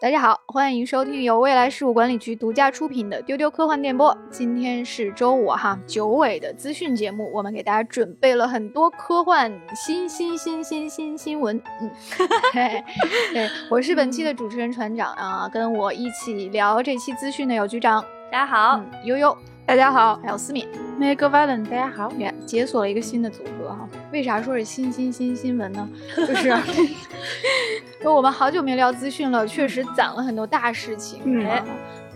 大家好，欢迎收听由未来事务管理局独家出品的丢丢科幻电波。今天是周五哈，九尾的资讯节目，我们给大家准备了很多科幻新新新新新新闻。嗯，对，我是本期的主持人船长啊，跟我一起聊这期资讯的有局长，大家好，悠悠，大家好，还有思敏，Meg Valen，大家好，也解锁了一个新的组合哈。为啥说是新新新新闻呢？就是。就我们好久没聊资讯了，确实攒了很多大事情。哎，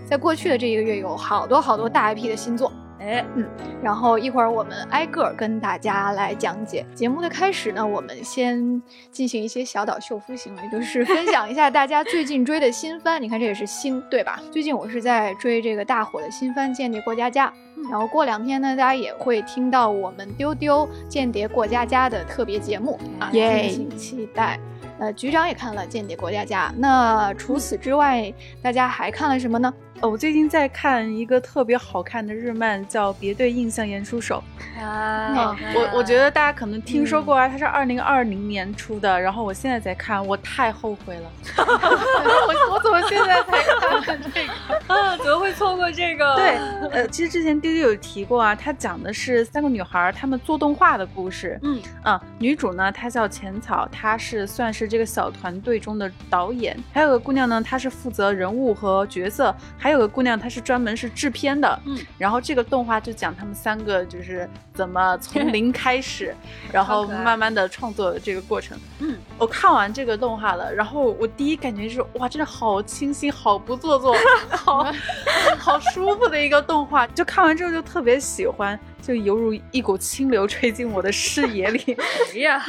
在过去的这一个月，有好多好多大 IP 的新作。哎，嗯，然后一会儿我们挨个跟大家来讲解。节目的开始呢，我们先进行一些小岛秀夫行为，就是分享一下大家最近追的新番。你看这也是新，对吧？最近我是在追这个大火的新番《间谍过家家》，然后过两天呢，大家也会听到我们丢丢《间谍过家家》的特别节目啊，敬请期待。呃，局长也看了《间谍过家家》，那除此之外，大家还看了什么呢？我最近在看一个特别好看的日漫，叫《别对印象演出手》啊。我我觉得大家可能听说过啊，它是二零二零年出的。然后我现在在看，我太后悔了。我我怎么现在才看这个？啊，怎么会错过这个？对，呃，其实之前丢丢有提过啊，它讲的是三个女孩她们做动画的故事。嗯啊，女主呢她叫浅草，她是算是这个小团队中的导演。还有个姑娘呢，她是负责人物和角色。还有个姑娘，她是专门是制片的，嗯，然后这个动画就讲他们三个就是怎么 从零开始，然后慢慢的创作的这个过程。嗯，我看完这个动画了，然后我第一感觉就是哇，真的好清新，好不做作，好 好舒服的一个动画，就看完之后就特别喜欢。就犹如一股清流吹进我的视野里。哎呀，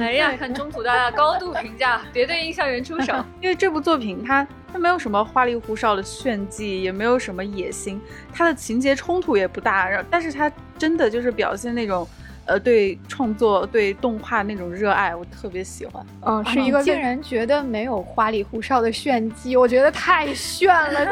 哎呀，看中途大家高度评价，别对印象员出手。因为这部作品它他没有什么花里胡哨的炫技，也没有什么野心，他的情节冲突也不大，但是他真的就是表现那种。呃，对创作、对动画那种热爱，我特别喜欢。嗯，是一个竟然觉得没有花里胡哨的炫技，我觉得太炫了。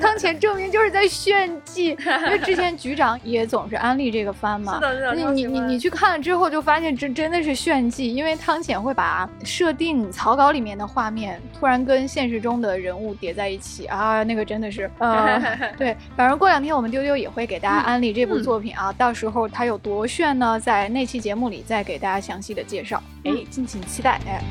汤浅 证明就是在炫技，因为之前局长也总是安利这个番嘛。是的，是的。你你你去看了之后，就发现这真的是炫技，因为汤浅会把设定草稿里面的画面突然跟现实中的人物叠在一起啊，那个真的是。呃，对，反正过两天我们丢丢也会给大家安利这部作品啊，到时候它有多炫呢？在那期节目里再给大家详细的介绍，哎，敬请期待，哎。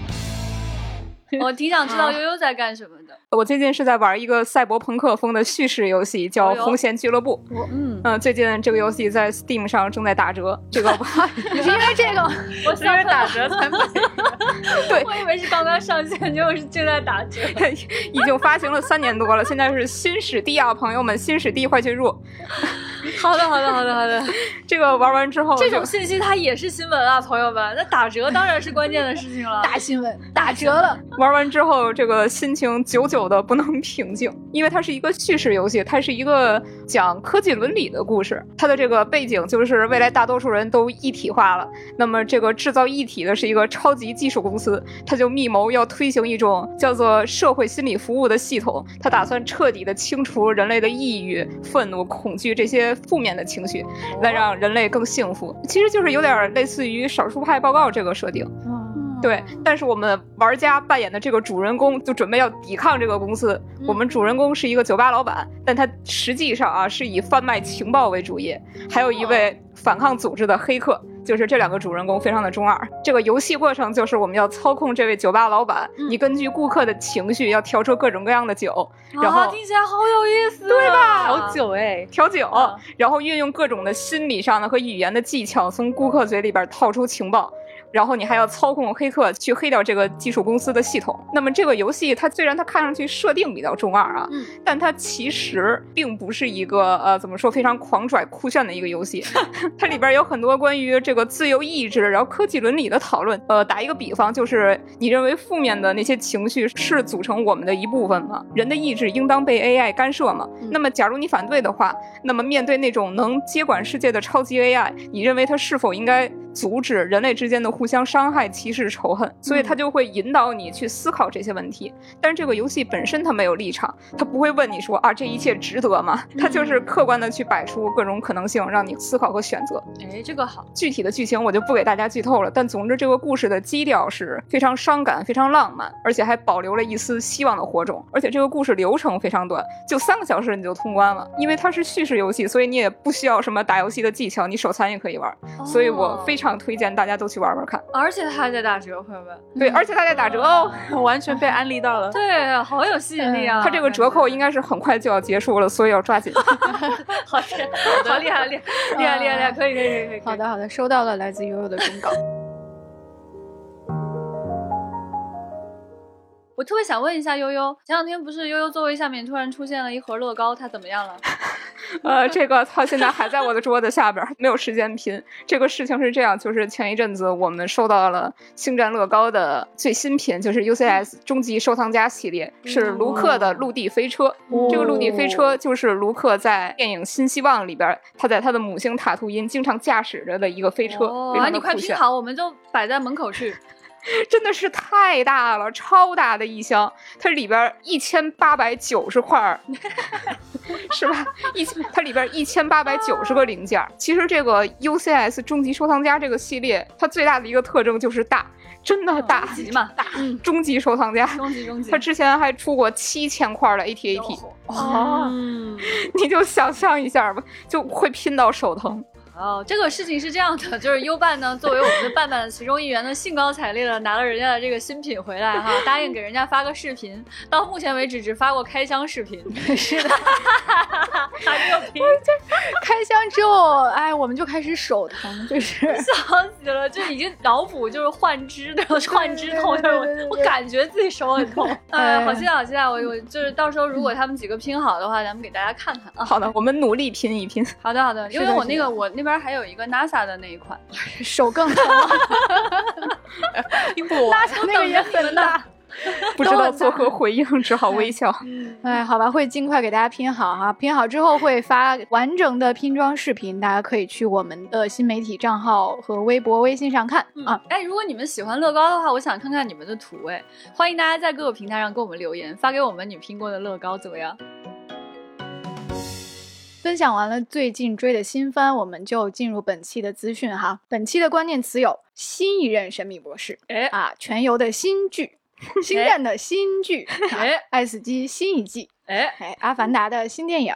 我挺想知道悠悠在干什么的。我最近是在玩一个赛博朋克风的叙事游戏，叫《红弦俱乐部》。嗯嗯，最近这个游戏在 Steam 上正在打折。这个 你是因为这个？我是因为打折才买。对，我以为是刚刚上线，结果是正在打折。已经发行了三年多了，现在是新史地啊，朋友们，新史地快去入。好的，好的，好的，好的。这个玩完之后，这种信息它也是新闻啊，朋友们。那打折当然是关键的事情了，大新闻，打折了。玩完之后，这个心情久久久的不能平静，因为它是一个叙事游戏，它是一个讲科技伦理的故事。它的这个背景就是未来大多数人都一体化了，那么这个制造一体的是一个超级技术公司，它就密谋要推行一种叫做社会心理服务的系统，它打算彻底的清除人类的抑郁、愤怒、恐惧这些。负面的情绪，来让人类更幸福，其实就是有点类似于《少数派报告》这个设定。对，但是我们玩家扮演的这个主人公就准备要抵抗这个公司。我们主人公是一个酒吧老板，但他实际上啊是以贩卖情报为主业，还有一位反抗组织的黑客。就是这两个主人公非常的中二。这个游戏过程就是我们要操控这位酒吧老板，你根据顾客的情绪要调出各种各样的酒，然后听起来好有意思，对吧？调酒哎，调酒，然后运用各种的心理上的和语言的技巧，从顾客嘴里边套出情报。然后你还要操控黑客去黑掉这个技术公司的系统。那么这个游戏它虽然它看上去设定比较中二啊，但它其实并不是一个呃怎么说非常狂拽酷炫的一个游戏。它里边有很多关于这个自由意志，然后科技伦理的讨论。呃，打一个比方，就是你认为负面的那些情绪是组成我们的一部分吗？人的意志应当被 AI 干涉吗？那么假如你反对的话，那么面对那种能接管世界的超级 AI，你认为它是否应该阻止人类之间的互相伤害、歧视、仇恨，所以他就会引导你去思考这些问题。但是这个游戏本身它没有立场，它不会问你说啊这一切值得吗？它就是客观的去摆出各种可能性，让你思考和选择。哎，这个好。具体的剧情我就不给大家剧透了，但总之这个故事的基调是非常伤感、非常浪漫，而且还保留了一丝希望的火种。而且这个故事流程非常短，就三个小时你就通关了。因为它是叙事游戏，所以你也不需要什么打游戏的技巧，你手残也可以玩。所以我非常推荐大家都去玩玩看。而且它还在打折，朋友们。对，而且它在打折哦，完全被安利到了。对，好有吸引力啊！它这个折扣应该是很快就要结束了，所以要抓紧。好厉害，厉害，厉害，厉害，厉害，可以，可以，可以，可以。好的，好的，收到了，来自悠悠的忠告。我特别想问一下悠悠，前两天不是悠悠座位下面突然出现了一盒乐高，它怎么样了？呃，这个它现在还在我的桌子下边，没有时间拼。这个事情是这样，就是前一阵子我们收到了星战乐高的最新品，就是 UCS 终极收藏家系列，是卢克的陆地飞车。这个陆地飞车就是卢克在电影《新希望》里边，他在他的母星塔图因经常驾驶着的一个飞车。啊，你快拼好，我们就摆在门口去。真的是太大了，超大的一箱，它里边一千八百九十块，是吧？一千，它里边一千八百九十个零件。其实这个 UCS 终极收藏家这个系列，它最大的一个特征就是大，真的大级嘛，大。终极收藏家，终极终极。它之前还出过七千块的 ATAT，哦，你就想象一下吧，就会拼到手疼。哦，这个事情是这样的，就是优伴呢，作为我们的伴伴的其中一员呢，兴高采烈的拿了人家的这个新品回来哈，答应给人家发个视频，到目前为止只发过开箱视频。是的，还没有评。开箱之后，哎，我们就开始手疼，就是笑死了，就已经脑补就是换肢那种幻肢痛，就是我感觉自己手很痛。哎，好期待，好期待！我我就是到时候如果他们几个拼好的话，咱们给大家看看啊。好的，我们努力拼一拼。好的，好的，因为我那个我那边。还有一个 NASA 的那一款，手更疼。NASA 那个也很大，不知道作何回应，只好微笑。哎，好吧，会尽快给大家拼好哈，拼好之后会发完整的拼装视频，大家可以去我们的新媒体账号和微博、微信上看啊。哎，如果你们喜欢乐高的话，我想看看你们的图，哎，欢迎大家在各个平台上给我们留言，发给我们你拼过的乐高怎么样？分享完了最近追的新番，我们就进入本期的资讯哈。本期的关键词有新一任神秘博士，哎啊，全游的新剧，星战的新剧，哎，爱死机新一季，哎哎，阿凡达的新电影，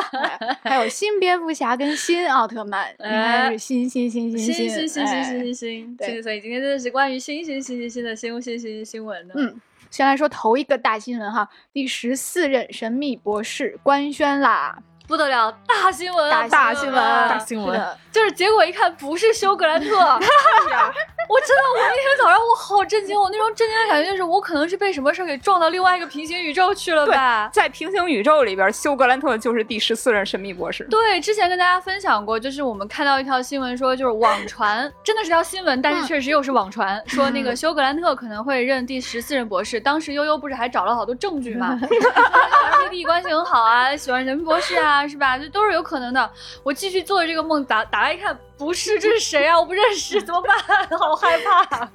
还有新蝙蝠侠跟新奥特曼，应该是新新新新新新新新新新新。对，所以今天真的是关于新新新新新的新新新新闻的。嗯，先来说头一个大新闻哈，第十四任神秘博士官宣啦。不得了，大新闻，大新闻，大新闻，就是结果一看不是休格兰特，我真的，我那天早上我好震惊，我那种震惊的感觉就是我可能是被什么事儿给撞到另外一个平行宇宙去了吧？在平行宇宙里边，休格兰特就是第十四任神秘博士。对，之前跟大家分享过，就是我们看到一条新闻说，就是网传，真的是条新闻，但是确实又是网传，说那个休格兰特可能会任第十四任博士。当时悠悠不是还找了好多证据吗？弟弟关系很好啊，喜欢神秘博士啊。是吧？这都是有可能的。我继续做这个梦，打打开一看，不是，这是谁啊？我不认识，怎么办？好害怕，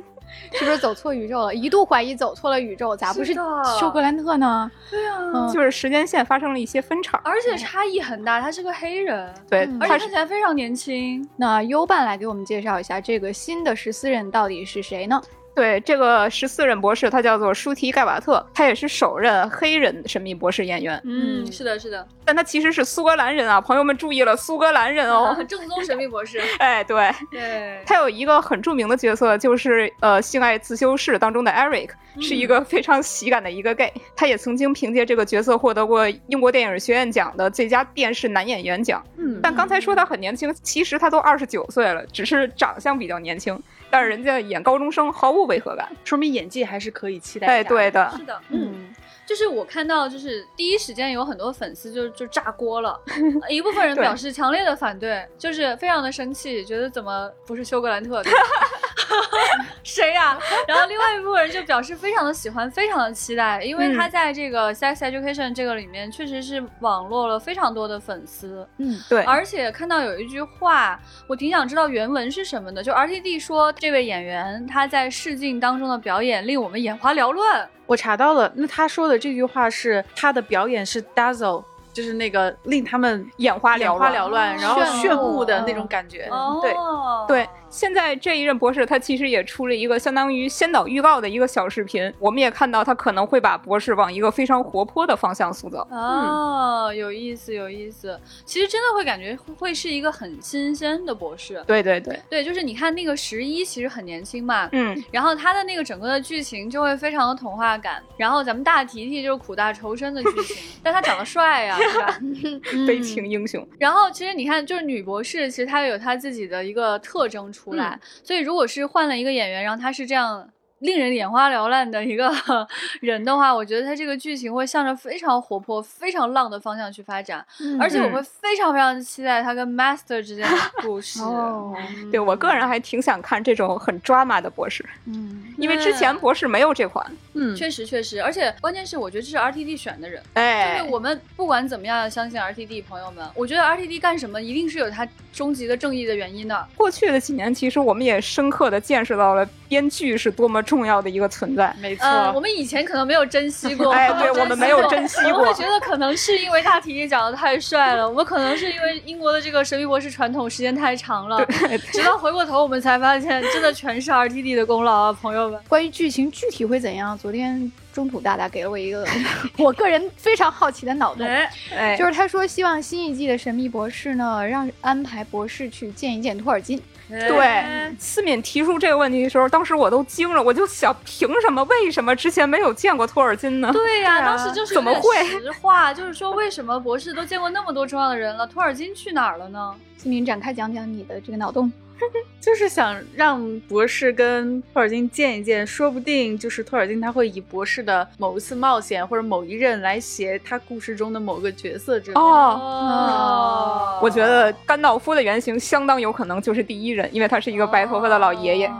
是不是走错宇宙了？一度怀疑走错了宇宙，咋不是休格兰特呢？对啊，就是时间线发生了一些分叉，而且差异很大。他是个黑人，对，而且看起来非常年轻。那优伴来给我们介绍一下这个新的十四人到底是谁呢？对这个十四任博士，他叫做舒提盖瓦特，他也是首任黑人神秘博士演员。嗯，是的，是的，但他其实是苏格兰人啊，朋友们注意了，苏格兰人哦，正宗神秘博士。哎，对，对，他有一个很著名的角色，就是呃，性爱自修室当中的 Eric，是一个非常喜感的一个 gay。他也曾经凭借这个角色获得过英国电影学院奖的最佳电视男演员奖。嗯，但刚才说他很年轻，其实他都二十九岁了，只是长相比较年轻。但是人家演高中生毫无违和感，说明演技还是可以期待。哎，对的，是的，嗯，就是我看到，就是第一时间有很多粉丝就就炸锅了，一部分人表示强烈的反对，就是非常的生气，觉得怎么不是休格兰特的。谁呀？然后另外一部分人就表示非常的喜欢，非常的期待，因为他在这个 Sex Education 这个里面确实是网络了非常多的粉丝。嗯，对。而且看到有一句话，我挺想知道原文是什么的，就 RTD 说这位演员他在试镜当中的表演令我们眼花缭乱。我查到了，那他说的这句话是他的表演是 dazzle。就是那个令他们眼花眼花缭乱，然后炫目的那种感觉。对对，现在这一任博士他其实也出了一个相当于先导预告的一个小视频，我们也看到他可能会把博士往一个非常活泼的方向塑造。哦，有意思，有意思。其实真的会感觉会是一个很新鲜的博士。对对对对，就是你看那个十一其实很年轻嘛，嗯，然后他的那个整个的剧情就会非常的童话感。然后咱们大提提就是苦大仇深的剧情，但他长得帅呀。对吧？悲情英雄。然后其实你看，就是女博士，其实她有她自己的一个特征出来。所以如果是换了一个演员，然后他是这样。令人眼花缭乱的一个 人的话，我觉得他这个剧情会向着非常活泼、非常浪的方向去发展，而且我会非常非常期待他跟 Master 之间的 故事。哦，对我个人还挺想看这种很 drama 的博士，嗯，因为之前博士没有这款，嗯，确实确实，而且关键是我觉得这是 RTD 选的人，哎，就是我们不管怎么样要相信 RTD 朋友们，我觉得 RTD 干什么一定是有他终极的正义的原因的。过去的几年，其实我们也深刻的见识到了编剧是多么重要的一个存。在。没错，我们以前可能没有珍惜过，哎，对 我们没有珍惜过，我会觉得可能是因为大体力长得太帅了，我们可能是因为英国的这个神秘博士传统时间太长了，直到回过头我们才发现，真的全是 RTD 的功劳啊，朋友们。关于剧情具体会怎样，昨天中土大大给了我一个 我个人非常好奇的脑洞，哎，就是他说希望新一季的神秘博士呢，让安排博士去见一见托尔金。对，思敏提出这个问题的时候，当时我都惊了，我就想，凭什么？为什么之前没有见过托尔金呢？对呀，当时就是怎么会？实话就是说，为什么博士都见过那么多重要的人了，托尔金去哪儿了呢？思敏展开讲讲你的这个脑洞。就是想让博士跟托尔金见一见，说不定就是托尔金他会以博士的某一次冒险或者某一任来写他故事中的某个角色之类的。哦，我觉得甘道夫的原型相当有可能就是第一任，因为他是一个白头发的老爷爷。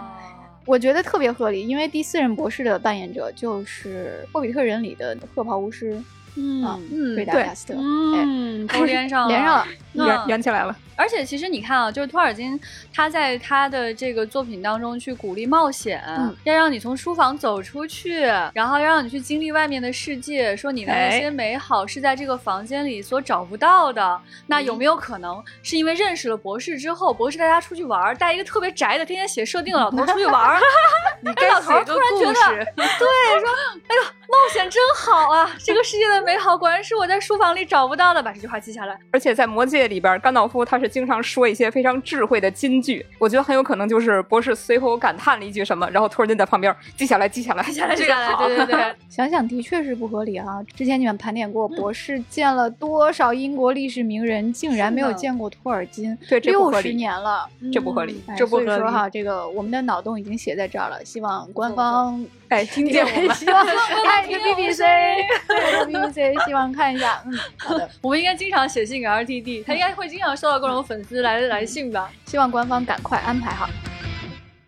我觉得特别合理，因为第四任博士的扮演者就是《霍比特人》里的褐袍巫师。嗯嗯，对，嗯，都连上了，连上了，圆圆起来了。而且其实你看啊，就是托尔金他在他的这个作品当中去鼓励冒险，要让你从书房走出去，然后要让你去经历外面的世界，说你的那些美好是在这个房间里所找不到的。那有没有可能是因为认识了博士之后，博士带他出去玩，带一个特别宅的、天天写设定的老头出去玩？你该老头突然觉得，对，说，哎呦，冒险真好啊！这个世界的美好果然是我在书房里找不到的，把这句话记下来。而且在魔戒里边，甘道夫他是。经常说一些非常智慧的金句，我觉得很有可能就是博士随口感叹了一句什么，然后突然间在旁边记下来，记下来，记下来，记下来。对对对，想想的确是不合理啊！之前你们盘点过，博士见了多少英国历史名人，竟然没有见过托尔金？对，六十年了，这不合理，这不合理。所以说哈，这个我们的脑洞已经写在这儿了，希望官方哎听见我们，希望看一个 BBC，BBC，希望看一下。嗯，好的，我们应该经常写信给 RTD，他应该会经常收到各种。粉丝来来信吧，希望官方赶快安排好。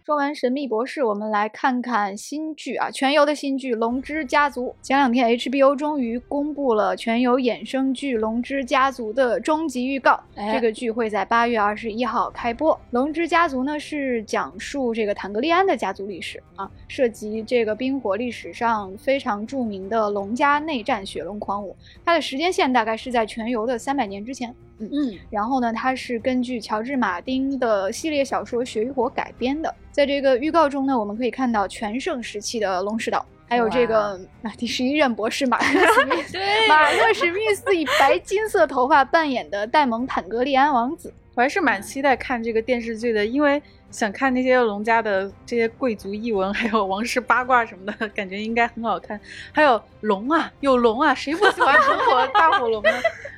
说完《神秘博士》，我们来看看新剧啊，全游的新剧《龙之家族》。前两天 HBO 终于公布了全游衍生剧《龙之家族》的终极预告，这个剧会在八月二十一号开播。《龙之家族》呢是讲述这个坦格利安的家族历史啊，涉及这个冰火历史上非常著名的龙家内战雪龙狂舞。它的时间线大概是在全游的三百年之前。嗯，然后呢，它是根据乔治·马丁的系列小说《血与火》改编的。在这个预告中呢，我们可以看到全盛时期的龙石岛，还有这个啊第十一任博士马克·史密 斯，马克·史密斯以白金色头发扮演的戴蒙·坦格利安王子。我还是蛮期待看这个电视剧的，因为想看那些龙家的这些贵族异闻，还有王室八卦什么的，感觉应该很好看。还有龙啊，有龙啊，谁不喜欢喷火大火龙呢？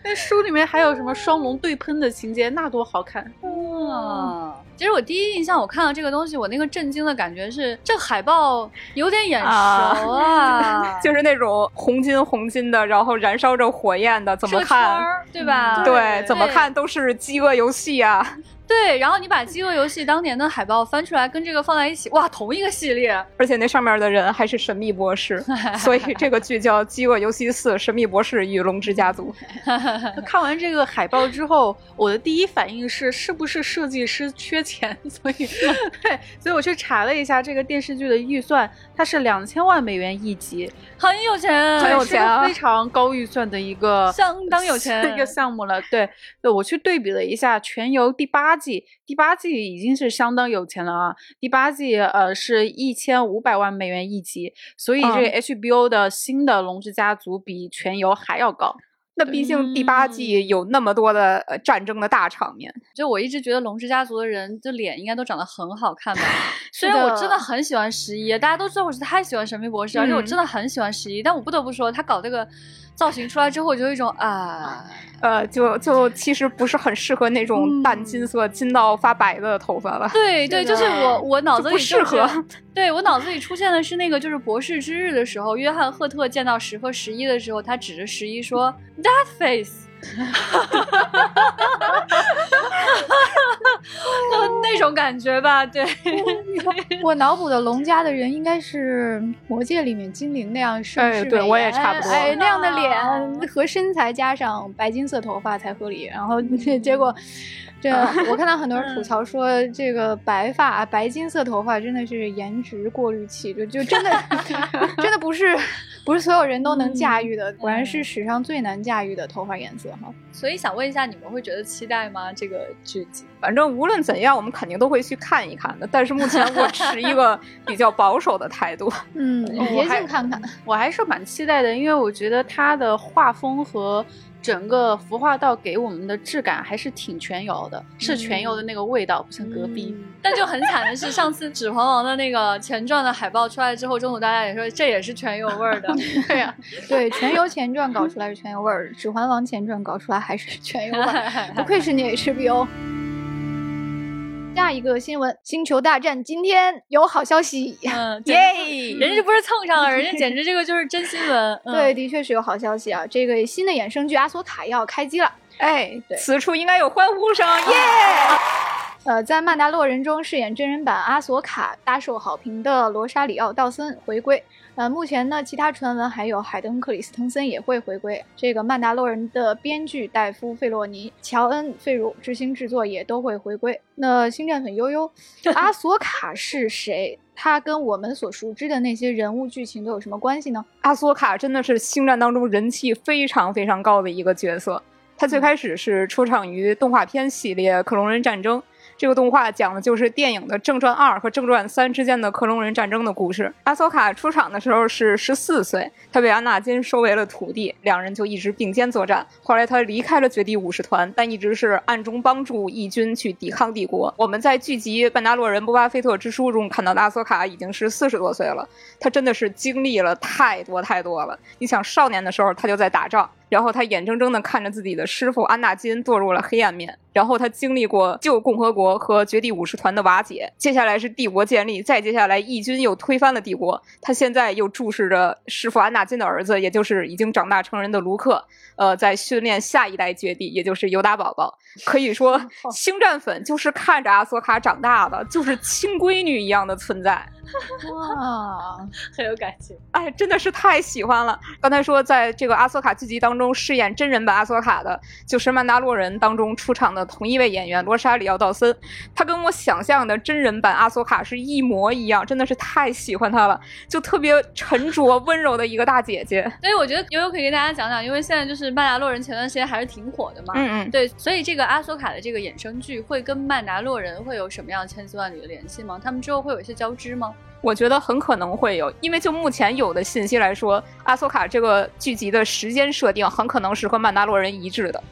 那书里面还有什么双龙对喷的情节，那多好看哇！其实我第一印象，我看到这个东西，我那个震惊的感觉是，这海报有点眼熟啊，就是那种红金红金的，然后燃烧着火焰的，怎么看？对吧？对，怎么看都是饥饿游戏啊。对，然后你把《饥饿游戏》当年的海报翻出来，跟这个放在一起，哇，同一个系列，而且那上面的人还是神秘博士，所以这个剧叫《饥饿游戏四：神秘博士与龙之家族》。看完这个海报之后，我的第一反应是，是不是设计师缺钱？所以，对，所以我去查了一下这个电视剧的预算，它是两千万美元一集，很有钱，很有钱，非常高预算的一个，相当有钱的一个项目了。对，对我去对比了一下《全游》第八季，第八季已经是相当有钱了啊！第八季呃是一千五百万美元一集，所以这个 HBO 的新的《龙之家族》比《全游》还要高。那毕竟第八季有那么多的战争的大场面，就我一直觉得龙之家族的人的脸应该都长得很好看吧。虽然我真的很喜欢十一，大家都知道我是太喜欢神秘博士，而且我真的很喜欢十一，但我不得不说他搞这个。造型出来之后，我就有一种啊，呃，就就其实不是很适合那种淡金色、金到发白的头发了。对对，就是我我脑子里不适合。对我脑子里出现的是那个，就是博士之日的时候，约翰赫特见到十和十一的时候，他指着十一说 ：“That face。”哈哈哈哈哈！那种感觉吧，对。我脑补的龙家的人应该是魔界里面精灵那样盛世对，我也差不多。哎，那样的脸和身材加上白金色头发才合理。然后 结果。对，我看到很多人吐槽说，这个白发、白金色头发真的是颜值过滤器，就就真的 真的不是不是所有人都能驾驭的，果然是史上最难驾驭的头发颜色哈。所以想问一下，你们会觉得期待吗？这个剧集？反正无论怎样，我们肯定都会去看一看的。但是目前我持一个 比较保守的态度。嗯，别进看看，我还是蛮期待的，因为我觉得它的画风和。整个服化道给我们的质感还是挺全油的，是全油的那个味道，不像隔壁。但就很惨的是，上次《指环王》的那个前传的海报出来之后，中途大家也说这也是全油味儿的。对呀，对，全游前传搞出来是全油味儿，《指环王》前传搞出来还是全油味儿，不愧是你 HBO。下一个新闻，《星球大战》今天有好消息，嗯，耶！人家不是蹭上了，人家简直这个就是真新闻。对，的确是有好消息啊！这个新的衍生剧《阿索卡》要开机了，哎，此处应该有欢呼声，耶！呃，在《曼达洛人》中饰演真人版阿索卡大受好评的罗莎里奥·道森回归。呃，目前呢，其他传闻还有海登·克里斯滕森也会回归。这个《曼达洛人》的编剧戴夫·费洛尼、乔恩·费鲁执行制作也都会回归。那星战粉悠悠，阿索卡是谁？他跟我们所熟知的那些人物剧情都有什么关系呢？阿索卡真的是星战当中人气非常非常高的一个角色。他最开始是出场于动画片系列《克隆人战争》。这个动画讲的就是电影的正传二和正传三之间的克隆人战争的故事。阿索卡出场的时候是十四岁，他被安纳金收为了徒弟，两人就一直并肩作战。后来他离开了绝地武士团，但一直是暗中帮助义军去抵抗帝国。我们在剧集《班达洛人：波巴菲特之书》中看到的阿索卡已经是四十多岁了，他真的是经历了太多太多了。你想，少年的时候他就在打仗。然后他眼睁睁地看着自己的师傅安纳金堕入了黑暗面，然后他经历过旧共和国和绝地武士团的瓦解，接下来是帝国建立，再接下来义军又推翻了帝国，他现在又注视着师傅安纳金的儿子，也就是已经长大成人的卢克，呃，在训练下一代绝地，也就是尤达宝宝。可以说，星战粉就是看着阿索卡长大的，就是亲闺女一样的存在。哇，很有感情，哎，真的是太喜欢了。刚才说，在这个阿索卡剧集当中饰演真人版阿索卡的，就是《曼达洛人》当中出场的同一位演员罗莎里奥·道森。他跟我想象的真人版阿索卡是一模一样，真的是太喜欢他了，就特别沉着温柔的一个大姐姐。所以我觉得悠悠可以跟大家讲讲，因为现在就是《曼达洛人》前段时间还是挺火的嘛。嗯嗯，对，所以这个阿索卡的这个衍生剧会跟《曼达洛人》会有什么样千丝万缕的联系吗？他们之后会有一些交织吗？我觉得很可能会有，因为就目前有的信息来说，阿索卡这个剧集的时间设定很可能是和曼达洛人一致的，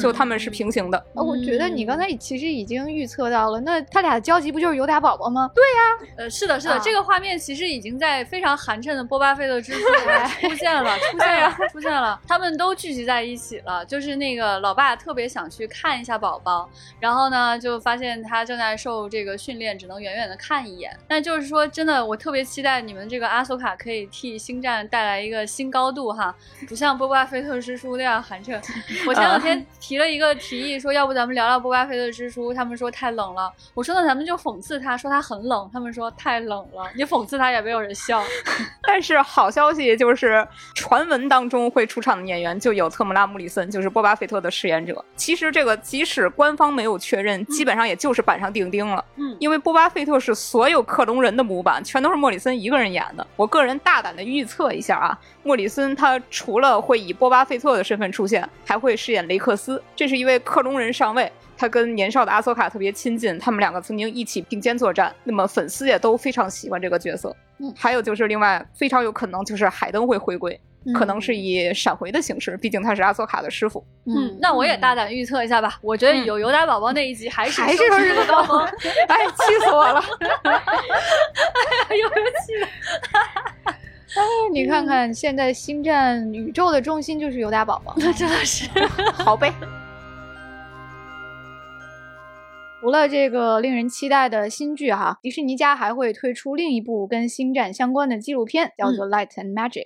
就他们是平行的。我觉得你刚才其实已经预测到了，那他俩的交集不就是尤达宝宝吗？对呀，呃，是的，是的，这个画面其实已经在非常寒碜的波巴费特之书出现了，出现了，出现了，他们都聚集在一起了。就是那个老爸特别想去看一下宝宝，然后呢，就发现他正在受这个训练，只能远远的看一眼。那就是说。真的，我特别期待你们这个阿索卡可以替星战带来一个新高度哈，不像波巴菲特之书那样寒碜。我前两天提了一个提议，说要不咱们聊聊波巴菲特之书，他们说太冷了。我说那咱们就讽刺他，说他很冷，他们说太冷了。你讽刺他也没有人笑。但是好消息就是，传闻当中会出场的演员就有特姆拉·穆里森，就是波巴菲特的饰演者。其实这个即使官方没有确认，基本上也就是板上钉钉了。嗯，因为波巴菲特是所有克隆人的模板，全都是莫里森一个人演的。我个人大胆的预测一下啊，莫里森他除了会以波巴费特的身份出现，还会饰演雷克斯。这是一位克隆人上尉，他跟年少的阿索卡特别亲近，他们两个曾经一起并肩作战。那么粉丝也都非常喜欢这个角色。嗯，还有就是另外非常有可能就是海登会回归。可能是以闪回的形式，毕竟他是阿索卡的师傅。嗯，那我也大胆预测一下吧，我觉得有尤达宝宝那一集还是还是日的高峰。哎，气死我了！哎呀，有没有气的？哎，你看看现在星战宇宙的中心就是尤达宝宝，那 真的是好呗。除了这个令人期待的新剧哈，迪士尼家还会推出另一部跟星战相关的纪录片，叫做《Light and Magic》。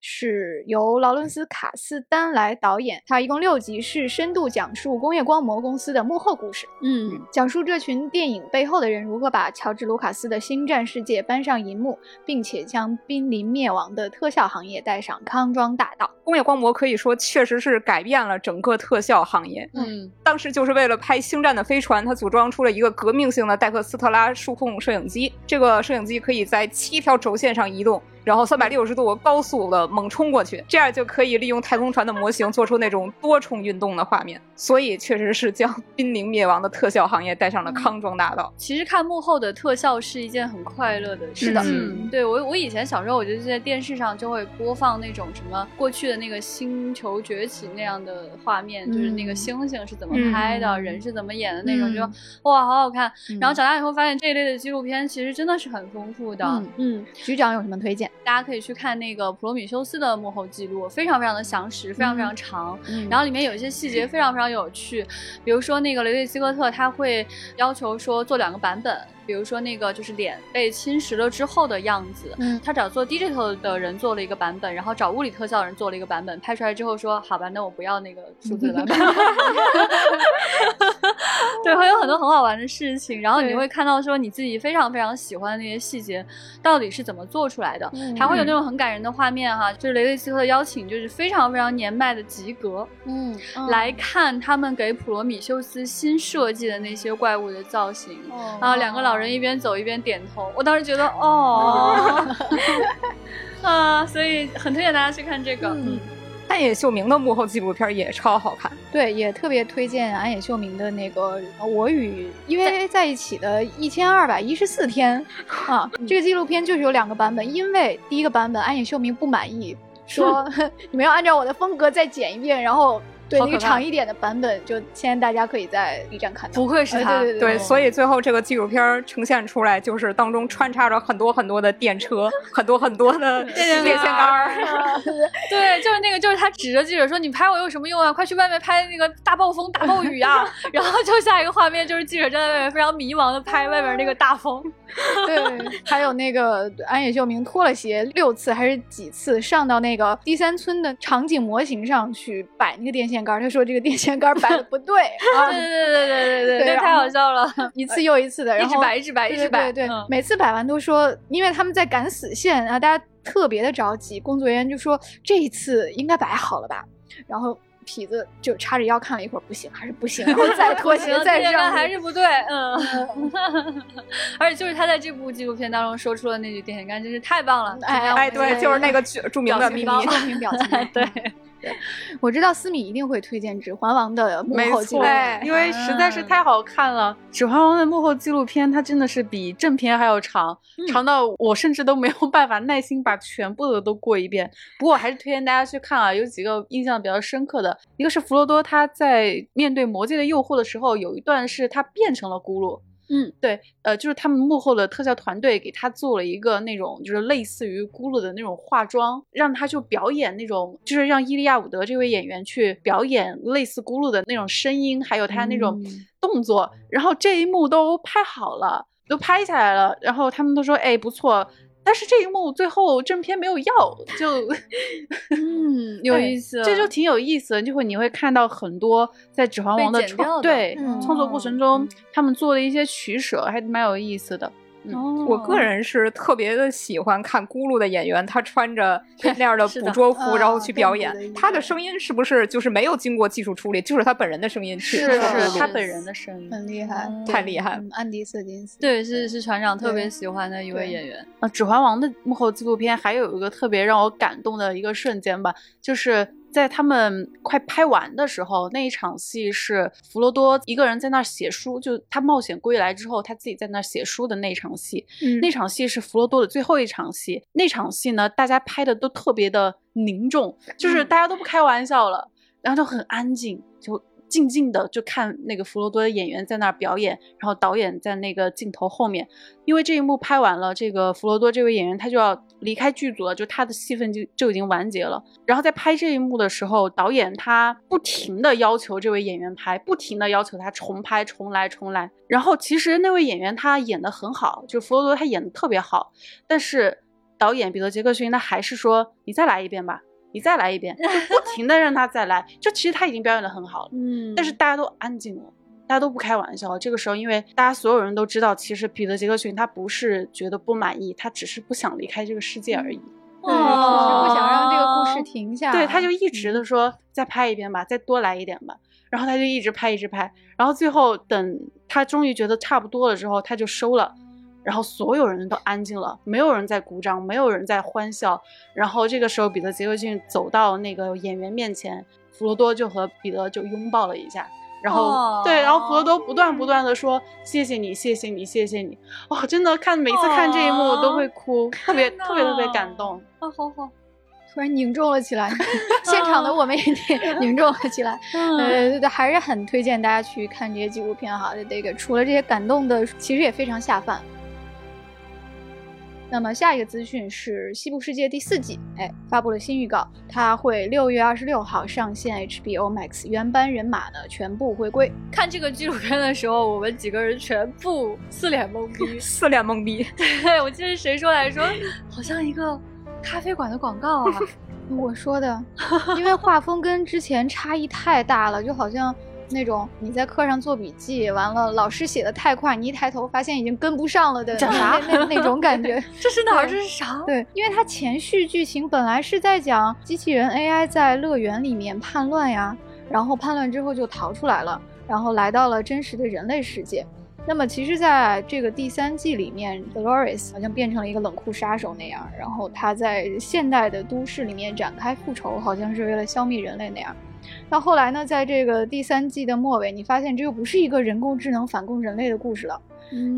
是由劳伦斯·卡斯丹来导演，它一共六集，是深度讲述工业光魔公司的幕后故事。嗯，讲述这群电影背后的人如何把乔治·卢卡斯的星战世界搬上银幕，并且将濒临灭亡的特效行业带上康庄大道。工业光魔可以说确实是改变了整个特效行业。嗯，当时就是为了拍星战的飞船，他组装出了一个革命性的戴克斯特拉数控摄影机，这个摄影机可以在七条轴线上移动。然后三百六十度高速的猛冲过去，这样就可以利用太空船的模型做出那种多重运动的画面。所以确实是将濒临灭亡的特效行业带上了康庄大道。其实看幕后的特效是一件很快乐的事情。对我，我以前小时候，我就在电视上就会播放那种什么过去的那个《星球崛起》那样的画面，就是那个星星是怎么拍的，人是怎么演的那种，就哇，好好看。然后长大以后发现这一类的纪录片其实真的是很丰富的。嗯，局长有什么推荐？大家可以去看那个普罗米修斯的幕后记录，非常非常的详实，非常非常长。然后里面有一些细节非常非常有趣，比如说那个雷利斯科特他会要求说做两个版本。比如说那个就是脸被侵蚀了之后的样子，嗯，他找做 digital 的人做了一个版本，然后找物理特效人做了一个版本，拍出来之后说好吧，那我不要那个数字版本。对，会有很多很好玩的事情，然后你会看到说你自己非常非常喜欢的那些细节到底是怎么做出来的，还会有那种很感人的画面哈，就是雷利斯科的邀请就是非常非常年迈的吉格，嗯，来看他们给普罗米修斯新设计的那些怪物的造型，然后两个老。人一边走一边点头，我当时觉得哦，啊，所以很推荐大家去看这个。嗯，安野秀明的幕后纪录片也超好看，对，也特别推荐安野秀明的那个《我与因为在一起的一千二百一十四天 》啊，这个纪录片就是有两个版本，因为第一个版本安野秀明不满意，说 你们要按照我的风格再剪一遍，然后。对那个长一点的版本，就现在大家可以在 B 站看到。不愧是他，对，所以最后这个纪录片呈现出来，就是当中穿插着很多很多的电车，很多很多的电线杆。对，就是那个，就是他指着记者说：“你拍我有什么用啊？快去外面拍那个大暴风、大暴雨啊！”然后就下一个画面，就是记者站在外面非常迷茫的拍外面那个大风。对，还有那个安野秀明脱了鞋六次还是几次上到那个第三村的场景模型上去摆那个电线。电线杆，他说这个电线杆摆的不对 啊！对对对对对对，太好笑了，一次又一次的，然后一直摆一直摆一直摆，对，每次摆完都说，因为他们在赶死线，然后大家特别的着急，工作人员就说这一次应该摆好了吧，然后痞子就叉着腰看了一会儿，不行，还是不行，然后再 拖鞋再上，还是不对，嗯，而且就是他在这部纪录片当中说出了那句电线杆，真是太棒了，哎哎，对，就是那个著名的秘密，著名表情，对。我知道思米一定会推荐《指环王》的幕后纪录片，因为实在是太好看了。《指环王》的幕后纪录片，它真的是比正片还要长，长到我甚至都没有办法耐心把全部的都过一遍。不过还是推荐大家去看啊，有几个印象比较深刻的，一个是弗罗多他在面对魔戒的诱惑的时候，有一段是他变成了咕噜。嗯，对，呃，就是他们幕后的特效团队给他做了一个那种，就是类似于咕噜的那种化妆，让他就表演那种，就是让伊利亚伍德这位演员去表演类似咕噜的那种声音，还有他那种动作，然后这一幕都拍好了。都拍下来了，然后他们都说哎不错。但是这一幕最后正片没有要，就 嗯有意思，这就挺有意思的，就会你会看到很多在《指环王》的创对创作过程中，他们做的一些取舍，还蛮有意思的。我个人是特别的喜欢看咕噜的演员，他穿着 那样的捕捉服，然后去表演。他的声音是不是就是没有经过技术处理，就是他本人的声音？是是，他本人的声音很厉害，太厉害。安迪·瑟金斯，对，是是船长特别喜欢的一位演员。啊，《指环王》的幕后纪录片还有一个特别让我感动的一个瞬间吧，就是。在他们快拍完的时候，那一场戏是弗罗多一个人在那儿写书，就他冒险归来之后，他自己在那儿写书的那场戏。那场戏是弗罗多的最后一场戏。那场戏呢，大家拍的都特别的凝重，就是大家都不开玩笑了，然后就很安静，就。静静的就看那个弗罗多的演员在那儿表演，然后导演在那个镜头后面，因为这一幕拍完了，这个弗罗多这位演员他就要离开剧组了，就他的戏份就就已经完结了。然后在拍这一幕的时候，导演他不停的要求这位演员拍，不停的要求他重拍，重来，重来。然后其实那位演员他演的很好，就弗罗多他演的特别好，但是导演彼得杰克逊他还是说你再来一遍吧。你再来一遍，就不停的让他再来。就其实他已经表演的很好了，嗯，但是大家都安静了，大家都不开玩笑。这个时候，因为大家所有人都知道，其实彼得杰克逊他不是觉得不满意，他只是不想离开这个世界而已。对，只是不想让这个故事停下。对，他就一直的说再拍一遍吧，再多来一点吧。然后他就一直拍，一直拍。然后最后等他终于觉得差不多了之后，他就收了。然后所有人都安静了，没有人在鼓掌，没有人在欢笑。然后这个时候，彼得杰克逊走到那个演员面前，弗罗多就和彼得就拥抱了一下。然后对，然后弗罗多不断不断的说：“谢谢你，谢谢你，谢谢你。”哦，真的看每次看这一幕我都会哭，特别特别特别感动。啊，好好，突然凝重了起来，现场的我们也 凝重了起来。呃，还是很推荐大家去看这些纪录片哈。这个除了这些感动的，其实也非常下饭。那么下一个资讯是《西部世界》第四季，哎，发布了新预告，它会六月二十六号上线 HBO Max，原班人马呢全部回归。看这个纪录片的时候，我们几个人全部四脸懵逼，四脸懵逼。对，我记得谁说来说，好像一个咖啡馆的广告啊，我说的，因为画风跟之前差异太大了，就好像。那种你在课上做笔记，完了老师写的太快，你一抬头发现已经跟不上了的那那那种感觉。这是哪儿？这是啥？对，因为它前序剧情本来是在讲机器人 AI 在乐园里面叛乱呀，然后叛乱之后就逃出来了，然后来到了真实的人类世界。那么其实在这个第三季里面，Dolores 好像变成了一个冷酷杀手那样，然后他在现代的都市里面展开复仇，好像是为了消灭人类那样。到后来呢，在这个第三季的末尾，你发现这又不是一个人工智能反攻人类的故事了，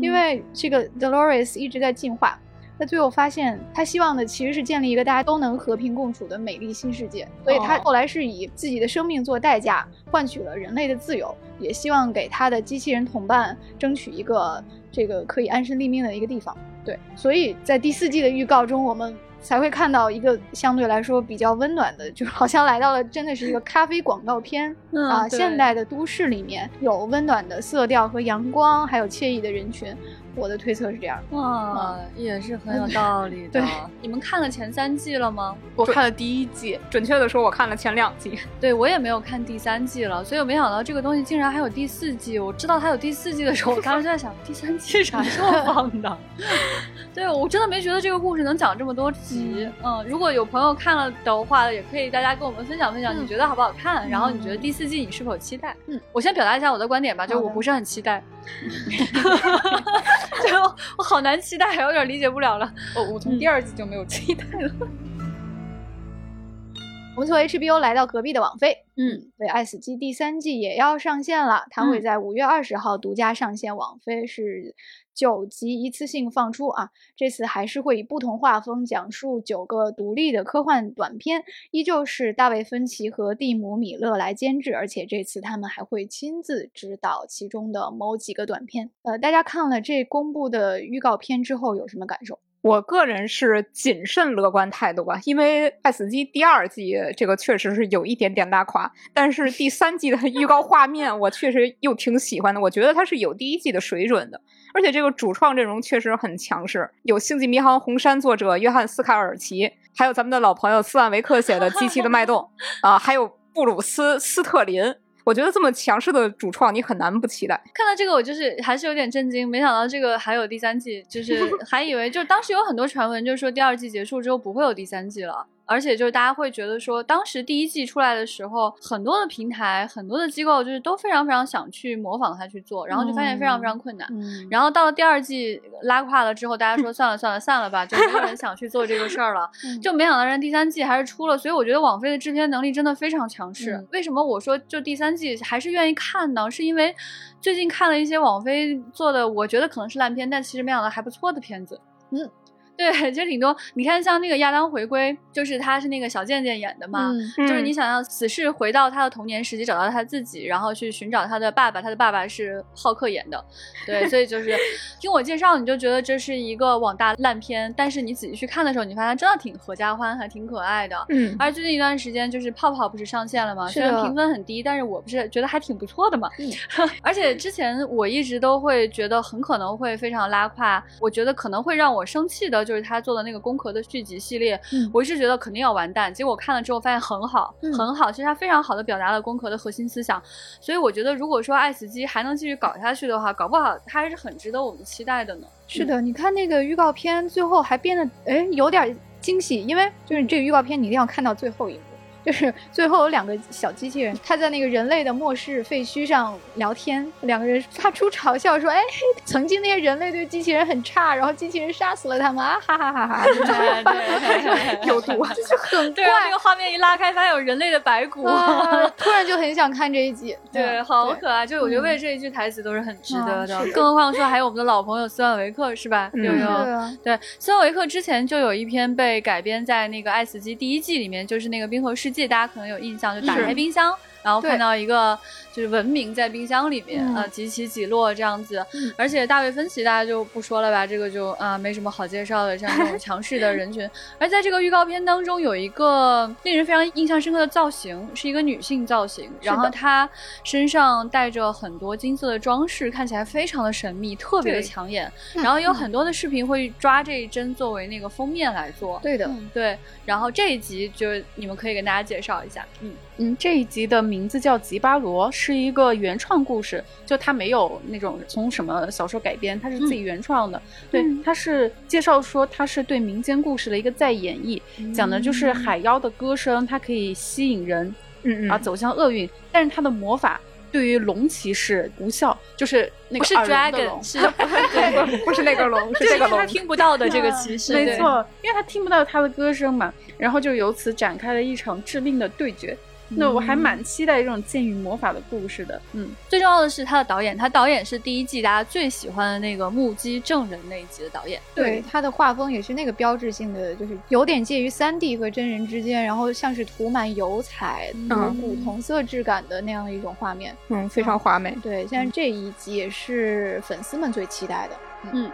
因为这个 Dolores 一直在进化，那最后发现他希望的其实是建立一个大家都能和平共处的美丽新世界，所以他后来是以自己的生命做代价换取了人类的自由，也希望给他的机器人同伴争取一个这个可以安身立命的一个地方。对，所以在第四季的预告中，我们。才会看到一个相对来说比较温暖的，就好像来到了真的是一个咖啡广告片 啊，现代的都市里面有温暖的色调和阳光，还有惬意的人群。我的推测是这样，哇，也是很有道理的。对，你们看了前三季了吗？我看了第一季，准确的说，我看了前两季。对我也没有看第三季了，所以我没想到这个东西竟然还有第四季。我知道它有第四季的时候，我当时就在想，第三季啥时候放的？对我真的没觉得这个故事能讲这么多集。嗯，如果有朋友看了的话，也可以大家跟我们分享分享，你觉得好不好看？然后你觉得第四季你是否期待？嗯，我先表达一下我的观点吧，就是我不是很期待。最后我好难期待，有点理解不了了。我我从第二季就没有期待了。我们从 HBO 来到隔壁的网飞，嗯，对，《爱死机》第三季也要上线了，它会在五月二十号独家上线网飞，是。九集一次性放出啊！这次还是会以不同画风讲述九个独立的科幻短片，依旧是大卫芬奇和蒂姆米勒来监制，而且这次他们还会亲自指导其中的某几个短片。呃，大家看了这公布的预告片之后有什么感受？我个人是谨慎乐观态度吧，因为《爱死机》第二季这个确实是有一点点拉垮，但是第三季的 预告画面我确实又挺喜欢的，我觉得它是有第一季的水准的。而而且这个主创阵容确实很强势，有《星际迷航：红山》作者约翰斯卡尔奇，还有咱们的老朋友斯万维克写的《机器的脉动 》啊，还有布鲁斯斯特林。我觉得这么强势的主创，你很难不期待。看到这个，我就是还是有点震惊，没想到这个还有第三季，就是 还以为就当时有很多传闻，就是说第二季结束之后不会有第三季了。而且就是大家会觉得说，当时第一季出来的时候，很多的平台、很多的机构就是都非常非常想去模仿它去做，然后就发现非常非常困难。然后到了第二季拉胯了之后，大家说算了算了散了吧，就没有人想去做这个事儿了。就没想到人第三季还是出了，所以我觉得网飞的制片能力真的非常强势。为什么我说就第三季还是愿意看呢？是因为最近看了一些网飞做的，我觉得可能是烂片，但其实没想到还不错的片子。嗯。对，其实挺多。你看，像那个亚当回归，就是他是那个小贱贱演的嘛，就是你想要死侍回到他的童年时期，找到他自己，然后去寻找他的爸爸。他的爸爸是浩克演的，对，所以就是 听我介绍，你就觉得这是一个网大烂片，但是你仔细去看的时候，你发现真的挺合家欢，还挺可爱的。嗯，而最近一段时间，就是泡泡不是上线了吗？虽然评分很低，但是我不是觉得还挺不错的嘛。嗯，而且之前我一直都会觉得很可能会非常拉胯，我觉得可能会让我生气的。就是他做的那个《宫壳》的续集系列，我一直觉得肯定要完蛋。结果看了之后发现很好，很好。其实他非常好的表达了《宫壳》的核心思想。所以我觉得，如果说爱死机还能继续搞下去的话，搞不好他还是很值得我们期待的呢。是的，你看那个预告片，最后还变得哎有点惊喜，因为就是这个预告片你一定要看到最后一幕。就是最后有两个小机器人，他在那个人类的末世废墟上聊天，两个人发出嘲笑说：“哎，曾经那些人类对机器人很差，然后机器人杀死了他们啊，哈哈哈哈！” 有毒，就是很怪。那个画面一拉开，发现有人类的白骨，突然就很想看这一集。对，好可爱。就我觉得为了这一句台词都是很值得的，更何况说还有我们的老朋友斯万维克是吧？有有。对，斯万维克之前就有一篇被改编在那个《爱死机》第一季里面，就是那个《冰河世纪》，大家可能有印象，就打开冰箱。然后看到一个就是文明在冰箱里面啊，几起几落这样子，而且大卫芬奇大家就不说了吧，这个就啊没什么好介绍的，像这种 强势的人群。而在这个预告片当中，有一个令人非常印象深刻的造型，是一个女性造型，然后她身上带着很多金色的装饰，看起来非常的神秘，特别的抢眼。然后有很多的视频会抓这一帧作为那个封面来做。对的，对。然后这一集就你们可以跟大家介绍一下，嗯。嗯，这一集的名字叫《吉巴罗》，是一个原创故事，就它没有那种从什么小说改编，它是自己原创的。对，它是介绍说它是对民间故事的一个再演绎，讲的就是海妖的歌声，它可以吸引人，嗯嗯，啊走向厄运，但是它的魔法对于龙骑士无效，就是那个是 dragon，是 不是那个龙，是这个龙，他听不到的这个骑士，没错，因为他听不到他的歌声嘛，然后就由此展开了一场致命的对决。那我还蛮期待这种剑与魔法的故事的，嗯，最重要的是他的导演，他导演是第一季大家最喜欢的那个目击证人那一集的导演，对，他的画风也是那个标志性的，就是有点介于三 D 和真人之间，然后像是涂满油彩、有古铜色质感的那样的一种画面，嗯，非常华美。对，现在这一集也是粉丝们最期待的，嗯。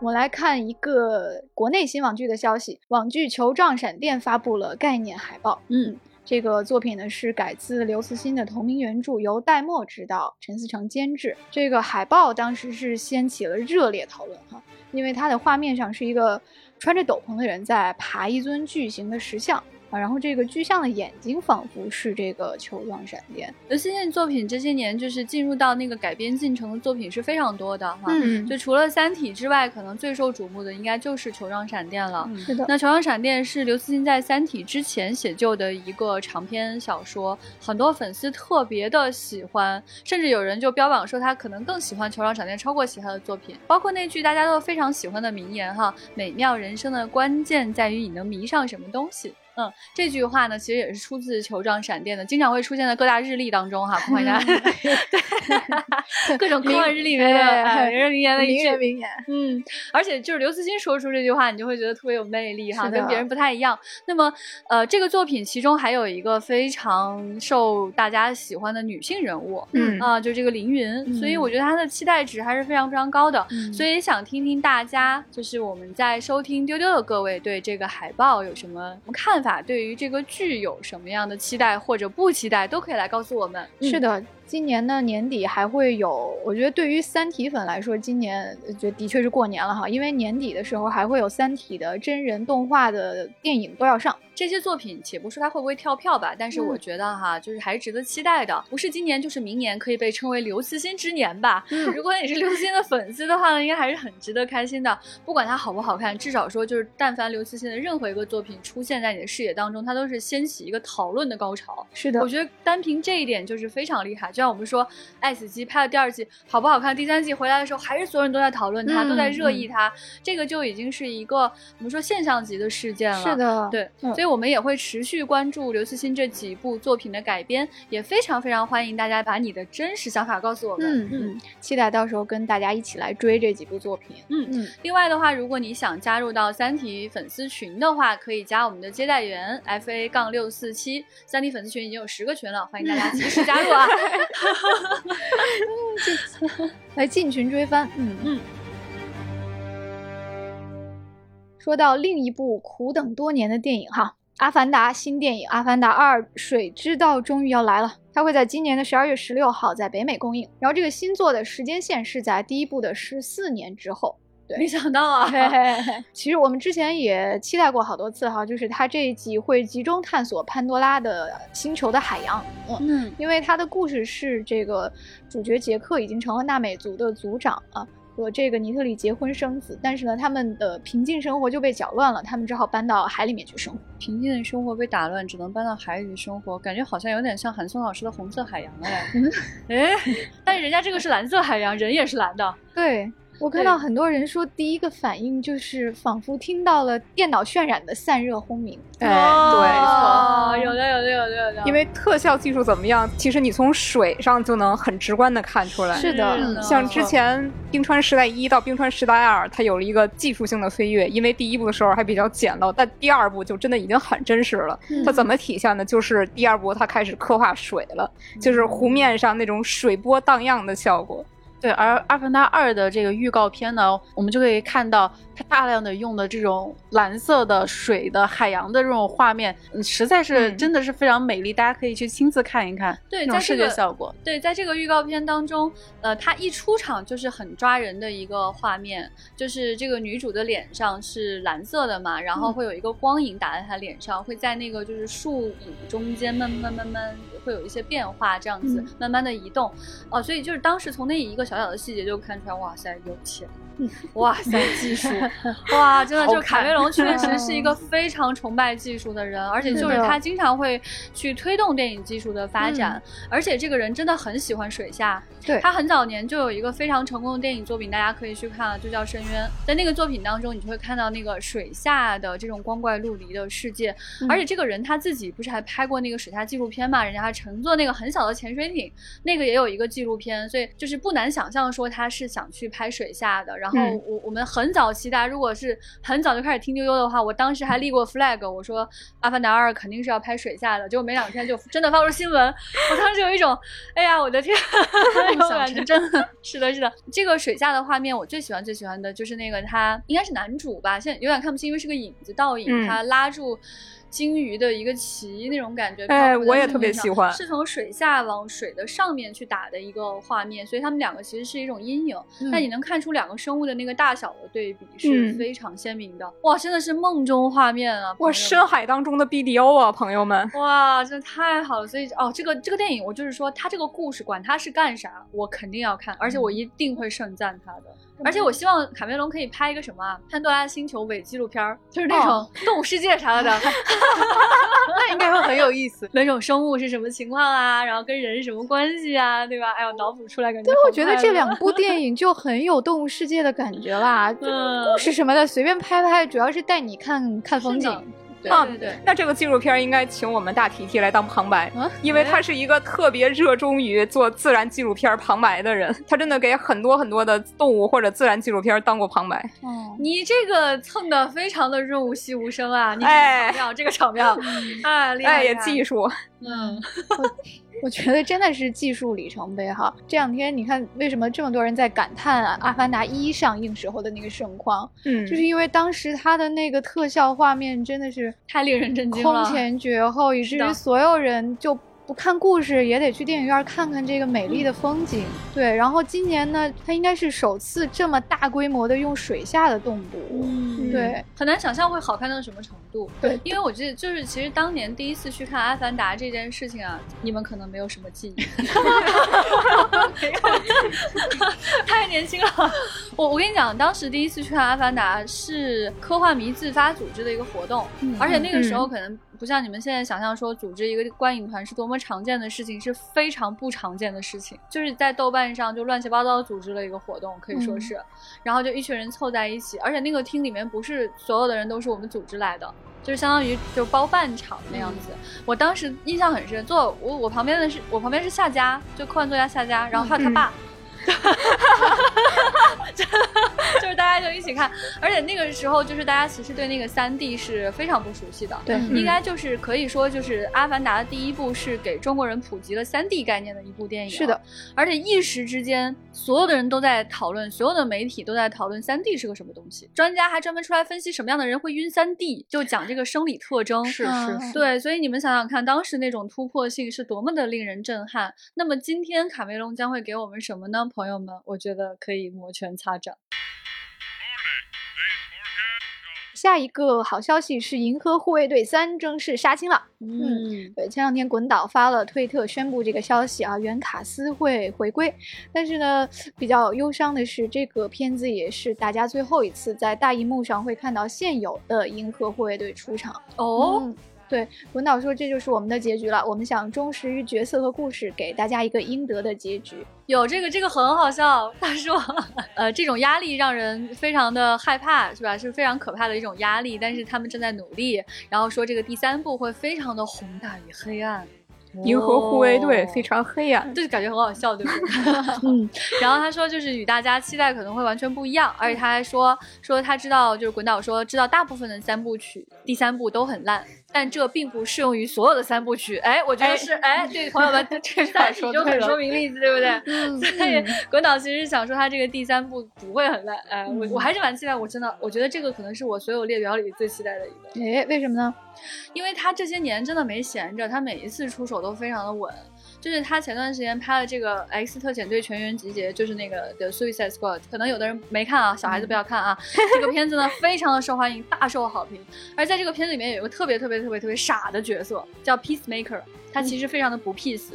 我来看一个国内新网剧的消息，网剧《球状闪电》发布了概念海报，嗯。这个作品呢是改自刘慈欣的同名原著，由戴墨执导，陈思诚监制。这个海报当时是掀起了热烈讨论哈，因为它的画面上是一个穿着斗篷的人在爬一尊巨型的石像。啊，然后这个具象的眼睛仿佛是这个球状闪电。刘慈欣作品这些年就是进入到那个改编进程的作品是非常多的哈，嗯，就除了《三体》之外，可能最受瞩目的应该就是球状闪电了。是的，那球状闪电是刘慈欣在《三体》之前写就的一个长篇小说，很多粉丝特别的喜欢，甚至有人就标榜说他可能更喜欢球状闪电超过其他的作品，包括那句大家都非常喜欢的名言哈：美妙人生的关键在于你能迷上什么东西。嗯，这句话呢，其实也是出自《球状闪电》的，经常会出现在各大日历当中哈，科幻家，各种科幻日历里面的名人名言的一句名言。嗯，而且就是刘慈欣说出这句话，你就会觉得特别有魅力哈，跟别人不太一样。那么，呃，这个作品其中还有一个非常受大家喜欢的女性人物，嗯啊，就这个凌云，所以我觉得她的期待值还是非常非常高的。所以想听听大家，就是我们在收听丢丢的各位对这个海报有什么看法？对于这个剧有什么样的期待或者不期待，都可以来告诉我们。是的，今年呢年底还会有，我觉得对于《三体》粉来说，今年就的确是过年了哈，因为年底的时候还会有《三体》的真人动画的电影都要上。这些作品，且不说它会不会跳票吧，但是我觉得哈，就是还是值得期待的。不是今年就是明年，可以被称为刘慈欣之年吧？如果你是刘慈欣的粉丝的话呢，应该还是很值得开心的。不管它好不好看，至少说就是，但凡刘慈欣的任何一个作品出现在你的视野当中，它都是掀起一个讨论的高潮。是的，我觉得单凭这一点就是非常厉害。就像我们说《爱死机》拍了第二季好不好看，第三季回来的时候还是所有人都在讨论它，都在热议它，这个就已经是一个我们说现象级的事件了。是的，对，所以我们也会持续。关注刘慈欣这几部作品的改编，也非常非常欢迎大家把你的真实想法告诉我们。嗯嗯，期待到时候跟大家一起来追这几部作品。嗯嗯。另外的话，如果你想加入到三体粉丝群的话，可以加我们的接待员 F A 杠六四七。三体粉丝群已经有十个群了，欢迎大家及时加入啊！来进群追番。嗯嗯。说到另一部苦等多年的电影哈。阿凡达新电影《阿凡达二：水之道》终于要来了，它会在今年的十二月十六号在北美公映。然后这个新作的时间线是在第一部的十四年之后。对，没想到啊！其实我们之前也期待过好多次哈，就是他这一集会集中探索潘多拉的星球的海洋。嗯，因为他的故事是这个主角杰克已经成了纳美族的族长啊。和这个尼特里结婚生子，但是呢，他们的平静生活就被搅乱了，他们只好搬到海里面去生活。平静的生活被打乱，只能搬到海里生活，感觉好像有点像韩松老师的《红色海洋》哎。嗯，哎，但是人家这个是蓝色海洋，人也是蓝的。对。我看到很多人说，第一个反应就是仿佛听到了电脑渲染的散热轰鸣。哎，对，有的，有的，有的，有的。因为特效技术怎么样，其实你从水上就能很直观的看出来。是的，像之前《冰川时代一》到《冰川时代二》，它有了一个技术性的飞跃。因为第一部的时候还比较简陋，但第二部就真的已经很真实了。它怎么体现呢？就是第二部它开始刻画水了，就是湖面上那种水波荡漾的效果。对，而《阿凡达二》的这个预告片呢，我们就可以看到。它大量的用的这种蓝色的水的海洋的这种画面，嗯，实在是真的是非常美丽，大家可以去亲自看一看。对，在视觉效果。对，在这个预告片当中，呃，它一出场就是很抓人的一个画面，就是这个女主的脸上是蓝色的嘛，然后会有一个光影打在她脸上，会在那个就是树影中间慢慢慢慢会有一些变化，这样子慢慢的移动。哦，所以就是当时从那一个小小的细节就看出来，哇塞，有钱。哇塞，技术 哇，真的就卡梅隆确实是一个 非常崇拜技术的人，而且就是他经常会去推动电影技术的发展，而且这个人真的很喜欢水下。对他很早年就有一个非常成功的电影作品，大家可以去看，就叫《深渊》。在那个作品当中，你就会看到那个水下的这种光怪陆离的世界，而且这个人他自己不是还拍过那个水下纪录片嘛？人家还乘坐那个很小的潜水艇，那个也有一个纪录片，所以就是不难想象说他是想去拍水下的。然后我我们很早期大家，如果是很早就开始听悠悠的话，我当时还立过 flag，我说《阿凡达二》肯定是要拍水下的，结果没两天就真的发出新闻，我当时有一种，哎呀，我的天！梦想成真的是的，是的。这个水下的画面，我最喜欢最喜欢的就是那个他应该是男主吧，现在有点看不清，因为是个影子倒影，他拉住。鲸鱼的一个鳍那种感觉，哎，我也特别喜欢，是从水下往水的上面去打的一个画面，所以他们两个其实是一种阴影，但你能看出两个生物的那个大小的对比是非常鲜明的。哇，真的是梦中画面啊！哇，深海当中的 BDO 啊，朋友们！哇，真的太好了。所以哦，这个这个电影，我就是说，它这个故事，管它是干啥，我肯定要看，而且我一定会盛赞它的。而且我希望卡梅隆可以拍一个什么啊，潘多拉星球伪纪录片儿，就是那种动物世界啥的，那应该会很有意思。那种生物是什么情况啊？然后跟人是什么关系啊？对吧？哎呦，脑补出来感觉。对，我觉得这两部 电影就很有动物世界的感觉啦，故事什么的随便拍拍，主要是带你看看风景。啊，对对，那这个纪录片应该请我们大提提来当旁白，因为他是一个特别热衷于做自然纪录片旁白的人，他真的给很多很多的动物或者自然纪录片当过旁白。哦，你这个蹭的非常的润物细无声啊，你这个场面，这个场面，哎，厉害，也技术，嗯。我觉得真的是技术里程碑哈！这两天你看，为什么这么多人在感叹《阿凡达一》上映时候的那个盛况？嗯，就是因为当时它的那个特效画面真的是太令人震惊了，空前绝后，以至于所有人就不看故事也得去电影院看看这个美丽的风景。对，然后今年呢，它应该是首次这么大规模的用水下的动捕，对，很难想象会好看到什么程度。对，因为我记得就是其实当年第一次去看《阿凡达》这件事情啊，你们可能没有什么记忆，太年轻了。我我跟你讲，当时第一次去看《阿凡达》是科幻迷自发组织的一个活动，而且那个时候可能。不像你们现在想象说组织一个观影团是多么常见的事情，是非常不常见的事情。就是在豆瓣上就乱七八糟组织了一个活动，可以说是，然后就一群人凑在一起，而且那个厅里面不是所有的人都是我们组织来的，就是相当于就包饭场那样子。我当时印象很深，坐我我旁边的是我旁边是夏家，就科幻作家夏家，然后还有他爸。就是大家就一起看，而且那个时候就是大家其实对那个三 D 是非常不熟悉的。对，应该就是可以说就是《阿凡达》的第一部是给中国人普及了三 D 概念的一部电影。是的，而且一时之间所有的人都在讨论，所有的媒体都在讨论三 D 是个什么东西，专家还专门出来分析什么样的人会晕三 D，就讲这个生理特征。是是是。对，所以你们想想看，当时那种突破性是多么的令人震撼。那么今天卡梅隆将会给我们什么呢？朋友们，我觉得可以摩拳擦掌。下一个好消息是《银河护卫队三》正式杀青了。嗯，对，前两天滚导发了推特宣布这个消息啊，原卡斯会回归。但是呢，比较忧伤的是，这个片子也是大家最后一次在大荧幕上会看到现有的银河护卫队出场哦。对，文导说这就是我们的结局了。我们想忠实于角色和故事，给大家一个应得的结局。有这个，这个很好笑。他说，呃，这种压力让人非常的害怕，是吧？是非常可怕的一种压力。但是他们正在努力。然后说这个第三部会非常的宏大与黑暗。银河护卫队非常黑暗，就是感觉很好笑，对不对？嗯。然后他说，就是与大家期待可能会完全不一样。而且他还说，说他知道，就是滚导说知道大部分的三部曲，第三部都很烂。但这并不适用于所有的三部曲，哎，我觉得是，哎，对朋友们，这三体就很说明例子，对不对？嗯，所以滚导其实想说他这个第三部不会很烂，哎，我我还是蛮期待，我真的，我觉得这个可能是我所有列表里最期待的一个，哎，为什么呢？因为他这些年真的没闲着，他每一次出手都非常的稳。就是他前段时间拍的这个《X 特遣队全员集结》，就是那个 The《Suicide Squad》，可能有的人没看啊，小孩子不要看啊。这个片子呢，非常的受欢迎，大受好评。而在这个片子里面，有一个特别特别特别特别傻的角色，叫 Peacemaker，他其实非常的不 peace。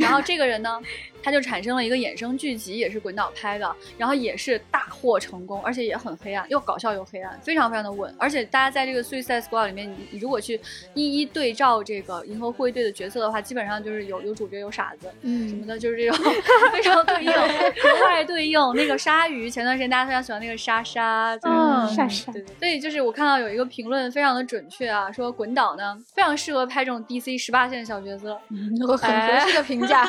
然后这个人呢？他就产生了一个衍生剧集，也是滚导拍的，然后也是大获成功，而且也很黑暗，又搞笑又黑暗，非常非常的稳。而且大家在这个《Suicide Squad》里面，你你如果去一一对照这个银河护卫队的角色的话，基本上就是有有主角有傻子，嗯，什么的，就是这种非常对应，格外对应。那个鲨鱼，前段时间大家非常喜欢那个莎莎，嗯，莎莎，对对。所以就是我看到有一个评论非常的准确啊，说滚导呢非常适合拍这种 DC 十八线小角色，嗯很合适的评价，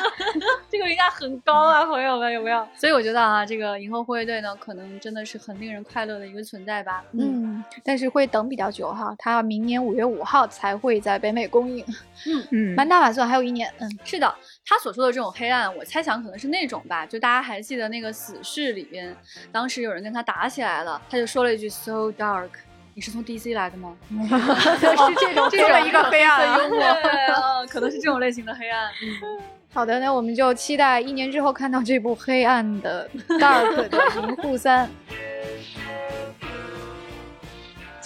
这个评价 很高啊。朋友们有没有？所以我觉得啊，这个银河护卫队呢，可能真的是很令人快乐的一个存在吧。嗯，但是会等比较久哈，它明年五月五号才会在北美公映。嗯嗯，满打满算还有一年。嗯，是的，他所说的这种黑暗，我猜想可能是那种吧。就大家还记得那个死侍里边，当时有人跟他打起来了，他就说了一句 “so dark”。你是从 DC 来的吗？是这种 这么一个黑暗幽默，对，可能是这种类型的黑暗。好的，那我们就期待一年之后看到这部黑暗的 Dark 的《银护三》。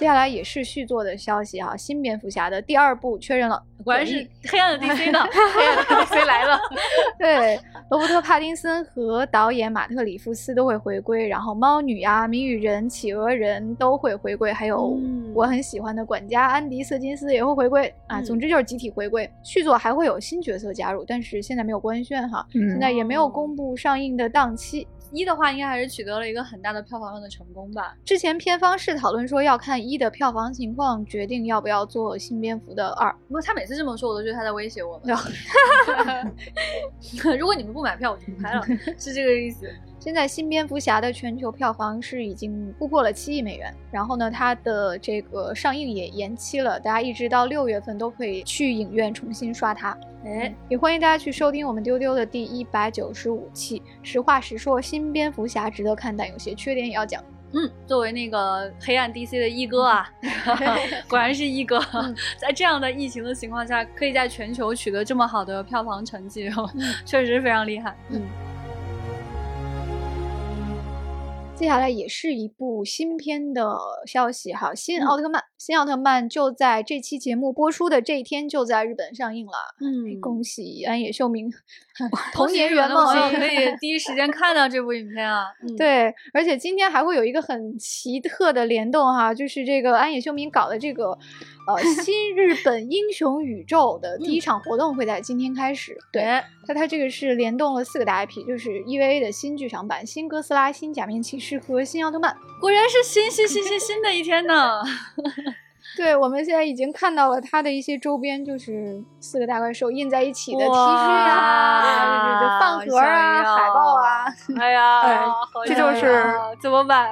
接下来也是续作的消息哈，新蝙蝠侠的第二部确认了，果然是 黑暗的 DC 呢，黑暗的 DC 来了。对，罗伯特·帕丁森和导演马特·里夫斯都会回归，然后猫女啊、谜语人、企鹅人都会回归，还有我很喜欢的管家安迪·瑟金斯也会回归啊。总之就是集体回归。续作还会有新角色加入，但是现在没有官宣哈，现在也没有公布上映的档期。一的话，应该还是取得了一个很大的票房上的成功吧。之前片方是讨论说要看一的票房情况，决定要不要做新蝙蝠的二。不过他每次这么说，我都觉得他在威胁我们。如果你们不买票，我就不拍了，是这个意思。现在新蝙蝠侠的全球票房是已经突破了七亿美元，然后呢，它的这个上映也延期了，大家一直到六月份都可以去影院重新刷它。哎，也欢迎大家去收听我们丢丢的第一百九十五期。实话实说，新蝙蝠侠值得看，但有些缺点也要讲。嗯，作为那个黑暗 DC 的一哥啊 果然是一哥，在这样的疫情的情况下，可以在全球取得这么好的票房成绩，确实非常厉害。嗯。接下来也是一部新片的消息哈，新奥特曼，新奥特曼就在这期节目播出的这一天就在日本上映了。嗯，恭喜安野秀明 童年圆梦，可以 第一时间看到这部影片啊。对，而且今天还会有一个很奇特的联动哈，就是这个安野秀明搞的这个。呃，新日本英雄宇宙的第一场活动会在今天开始。对，它它这个是联动了四个大 IP，就是 EVA 的新剧场版《新哥斯拉》、新假面骑士和新奥特曼。果然是新新新新新的一天呢。对，我们现在已经看到了它的一些周边，就是四个大怪兽印在一起的 T 恤啊，饭盒啊，海报啊。哎呀，这就是怎么买？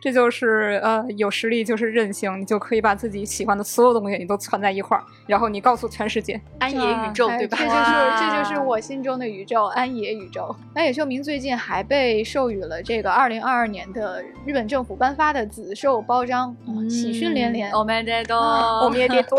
这就是呃，有实力就是任性，你就可以把自己喜欢的所有东西你都攒在一块儿，然后你告诉全世界，安野宇宙，对吧？这就是这就是我心中的宇宙，安野宇宙。安野秀明最近还被授予了这个二零二二年的日本政府颁发的紫绶褒章，喜讯连连。我们得多，我们也得多。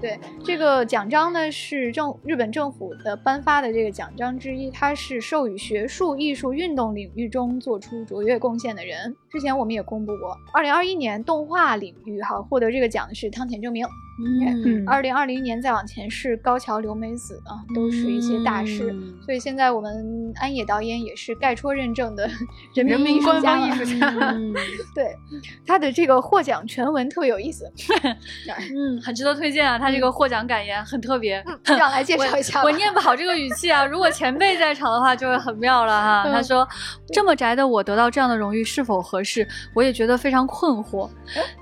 对对，这个奖章呢是政日本政府的颁发的这个奖章之一，它是授予学术、艺术、运动领域中做出卓越贡献的人。之前我们也公布过，二零二一年动画领域哈获得这个奖的是汤田正明。嗯，二零二零年再往前是高桥留美子啊，都是一些大师。所以现在我们安野导演也是盖戳认证的人民艺术家。艺术家，对他的这个获奖全文特别有意思，嗯，很值得推荐啊。他这个获奖感言很特别，让来介 绍一下。我念不好这个语气啊，如果前辈在场的话就会很妙了哈。他说：“这么宅的我得到这样的荣誉是否合适？我也觉得非常困惑。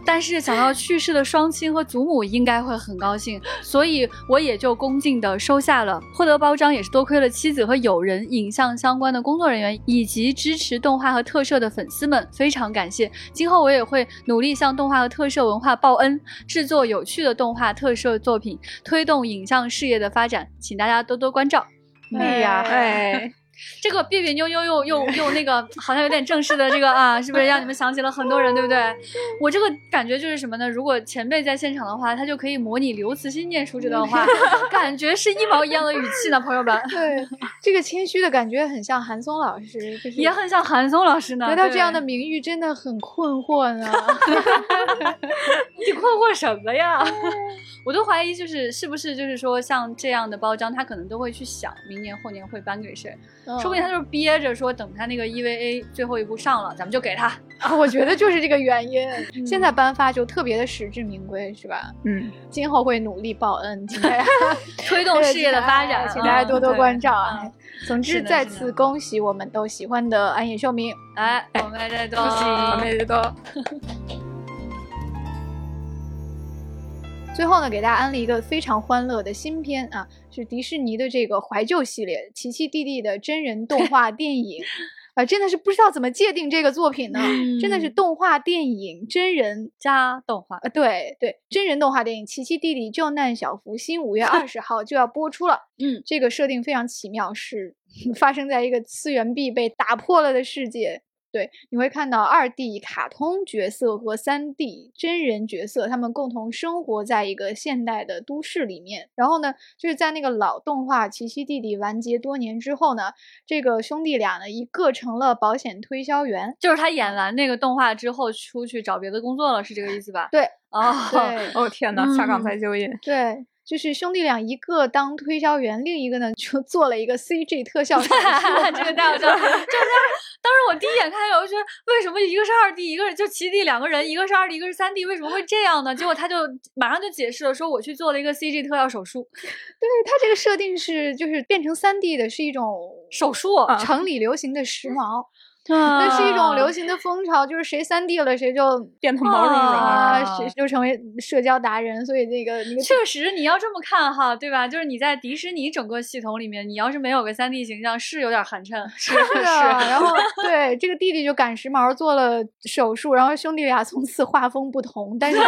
但是想到去世的双亲和祖母应。”应该会很高兴，所以我也就恭敬的收下了。获得包章也是多亏了妻子和友人、影像相关的工作人员以及支持动画和特摄的粉丝们，非常感谢。今后我也会努力向动画和特摄文化报恩，制作有趣的动画特摄作品，推动影像事业的发展，请大家多多关照。哎呀，哎。这个别别扭扭又又又那个，好像有点正式的这个啊，是不是让你们想起了很多人，对不对？我这个感觉就是什么呢？如果前辈在现场的话，他就可以模拟刘慈欣念出这段话，感觉是一毛一样的语气呢，朋友们。对，这个谦虚的感觉很像韩松老师，也很像韩松老师呢。得到这样的名誉真的很困惑呢。你困惑什么呀？我都怀疑，就是是不是就是说，像这样的包装，他可能都会去想，明年后年会颁给谁？说不定他就是憋着说，等他那个 EVA 最后一步上了，咱们就给他。我觉得就是这个原因。现在颁发就特别的实至名归，是吧？嗯，今后会努力报恩，推动事业的发展，请大家多多关照啊！总之，再次恭喜我们都喜欢的安野秀明，哎，我们再多，我们再多。最后呢，给大家安利一个非常欢乐的新片啊，是迪士尼的这个怀旧系列《奇奇弟弟》的真人动画 电影啊，真的是不知道怎么界定这个作品呢？真的是动画电影真人加动画啊，对对，真人动画电影《奇奇弟弟救难小福星》五月二十号就要播出了。嗯，这个设定非常奇妙，是 发生在一个次元壁被打破了的世界。对，你会看到二 D 卡通角色和三 D 真人角色，他们共同生活在一个现代的都市里面。然后呢，就是在那个老动画《奇奇弟弟》完结多年之后呢，这个兄弟俩呢，一个成了保险推销员，就是他演完那个动画之后出去找别的工作了，是这个意思吧？对，哦，对，哦天哪，下岗再就业。对。就是兄弟俩，一个当推销员，另一个呢就做了一个 CG 特效。这个太好笑了！就是当时我第一眼看见，我就觉得为什么一个是二 D，一个是就齐弟两个人，一个是二 D，一个是三 D，为什么会这样呢？结果他就马上就解释了，说我去做了一个 CG 特效手术。对他这个设定是，就是变成三 D 的是一种手术，城里流行的时髦。那是一种流行的风潮，就是谁三 D 了，谁就变成毛茸茸啊，谁就成为社交达人。所以那个那个，确实你要这么看哈，对吧？就是你在迪士尼整个系统里面，你要是没有个三 D 形象，是有点寒碜。是 的，然后对这个弟弟就赶时髦做了手术，然后兄弟俩从此画风不同。但是画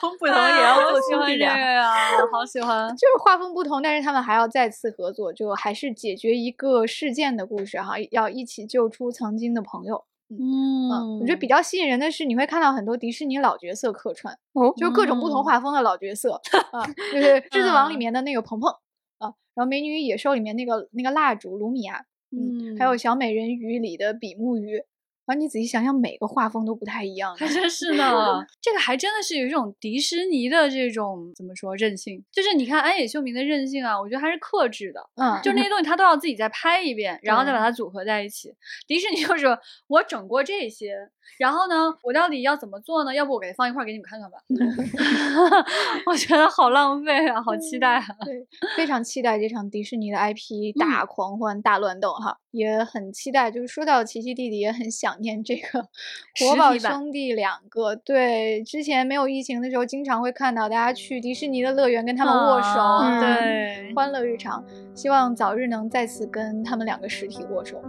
风不同也要做兄弟俩呀，好喜欢。就是画风不同，但是他们还要再次合作，就还是解决一个事件的故事哈。要一起救出曾经的朋友。嗯，我觉得比较吸引人的是，你会看到很多迪士尼老角色客串，哦，就是各种不同画风的老角色 啊，就是《狮子王》里面的那个鹏鹏啊，然后《美女与野兽》里面那个那个蜡烛卢米亚，嗯，还有《小美人鱼》里的比目鱼。然后你仔细想想，每个画风都不太一样，还真是呢。这个还真的是有一种迪士尼的这种怎么说任性？就是你看安野秀明的任性啊，我觉得还是克制的。嗯，就那些东西他都要自己再拍一遍，然后再把它组合在一起。迪士尼就是我整过这些。然后呢，我到底要怎么做呢？要不我给它放一块给你们看看吧。我觉得好浪费啊，好期待啊！对，非常期待这场迪士尼的 IP 大狂欢、大乱斗哈，也很期待。就是说到奇奇弟弟，也很想念这个 国宝兄弟两个。对，之前没有疫情的时候，经常会看到大家去迪士尼的乐园跟他们握手，对，欢乐日常。希望早日能再次跟他们两个实体握手。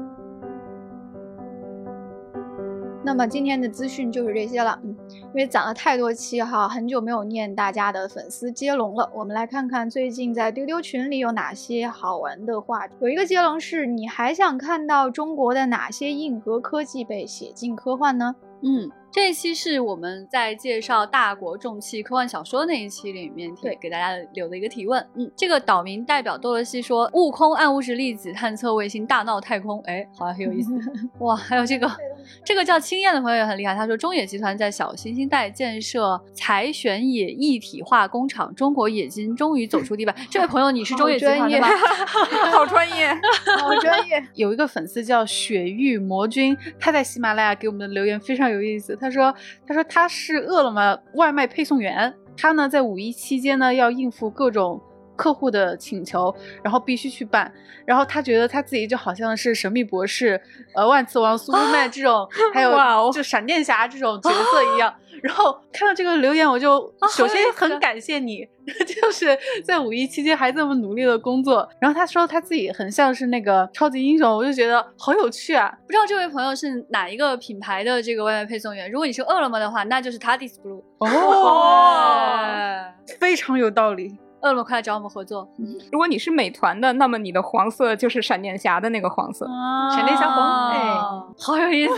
那么今天的资讯就是这些了，嗯，因为攒了太多期哈，很久没有念大家的粉丝接龙了。我们来看看最近在丢丢群里有哪些好玩的话题。有一个接龙是：你还想看到中国的哪些硬核科技被写进科幻呢？嗯。这一期是我们在介绍大国重器科幻小说那一期里面提给大家留的一个提问。嗯，这个岛民代表多罗西说：“悟空暗物质粒子探测卫星大闹太空。”哎，好像很有意思。哇，还有这个，这个叫青燕的朋友也很厉害。他说：“中野集团在小行星带建设采选野一体化工厂，中国冶金终于走出地板。”这位朋友，你是中野集团的吗？好专业，好专业。有一个粉丝叫雪域魔君，他在喜马拉雅给我们的留言非常有意思。他说：“他说他是饿了么外卖配送员，他呢在五一期间呢要应付各种客户的请求，然后必须去办。然后他觉得他自己就好像是神秘博士、呃万磁王、苏布曼这种，还有就闪电侠这种角色一样。”然后看到这个留言，我就首先很感谢你，就是在五一期间还这么努力的工作。然后他说他自己很像是那个超级英雄，我就觉得好有趣啊！不知道这位朋友是哪一个品牌的这个外卖配送员？如果你是饿了么的话，那就是 Tadis Blue 哦，非常有道理。饿了么，快来找我们合作。如果你是美团的，那么你的黄色就是闪电侠的那个黄色，闪电侠黄，哎，好有意思。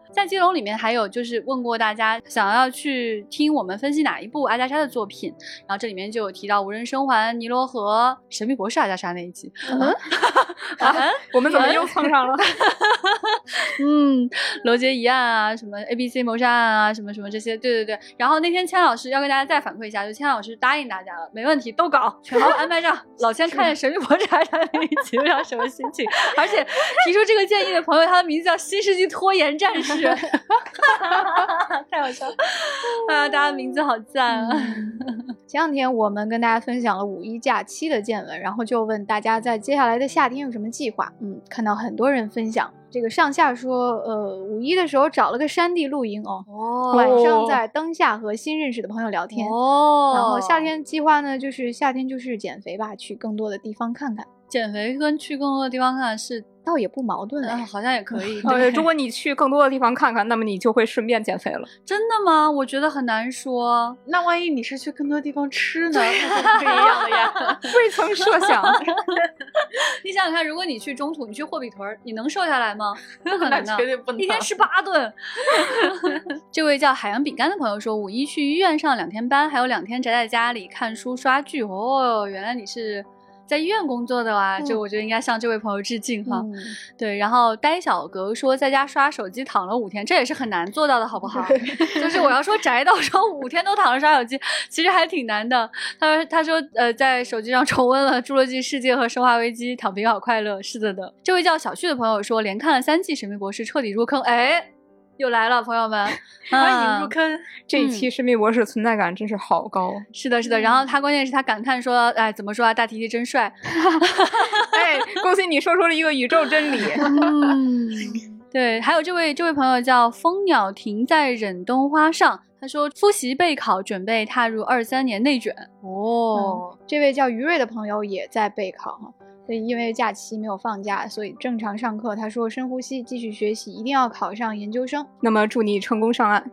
在接龙里面还有就是问过大家想要去听我们分析哪一部阿加莎的作品，然后这里面就有提到无人生还、尼罗河、神秘博士阿加莎那一集。嗯，我们怎么又碰上了？嗯，罗杰疑案啊，什么 A B C 谋杀案啊，什么什么这些，对对对。然后那天千老师要跟大家再反馈一下，就千老师答应大家了，没问题，都搞，全部安排上。老千看见神秘博士阿加莎那一集，不知道什么心情。而且提出这个建议的朋友，他的名字叫新世纪拖延战士。太好 笑了 啊！大家名字好赞啊！前两天我们跟大家分享了五一假期的见闻，然后就问大家在接下来的夏天有什么计划。嗯，看到很多人分享，这个上下说，呃，五一的时候找了个山地露营哦，晚上在灯下和新认识的朋友聊天哦。然后夏天计划呢，就是夏天就是减肥吧，去更多的地方看看。减肥跟去更多的地方看看是。倒也不矛盾啊，好像也可以。对，如果你去更多的地方看看，那么你就会顺便减肥了。真的吗？我觉得很难说。那万一你是去更多地方吃呢？不一样的呀，未曾设想。你想想看，如果你去中途，你去霍比屯，你能瘦下来吗？不可能的，绝对不能。一天吃八顿。这位叫海洋饼干的朋友说，五一去医院上两天班，还有两天宅在家里看书刷剧。哦，原来你是。在医院工作的啊，就我觉得应该向这位朋友致敬哈。对，然后呆小格说在家刷手机躺了五天，这也是很难做到的，好不好？就是我要说宅到说五天都躺着刷手机，其实还挺难的。他说他说呃，在手机上重温了《侏罗纪世界》和《生化危机》，躺平好快乐。是的的。这位叫小旭的朋友说连看了三季《神秘博士》，彻底入坑。哎。又来了，朋友们，欢迎入坑。这一期神秘博士存在感真是好高。是的，是的。然后他关键是他感叹说：“哎，怎么说啊？大提提真帅。”哎，恭喜你说出了一个宇宙真理。嗯，对。还有这位这位朋友叫蜂鸟停在忍冬花上，他说复习备考，准备踏入二三年内卷。哦，这位叫于瑞的朋友也在备考哈。对，因为假期没有放假，所以正常上课。他说：“深呼吸，继续学习，一定要考上研究生。”那么祝你成功上岸。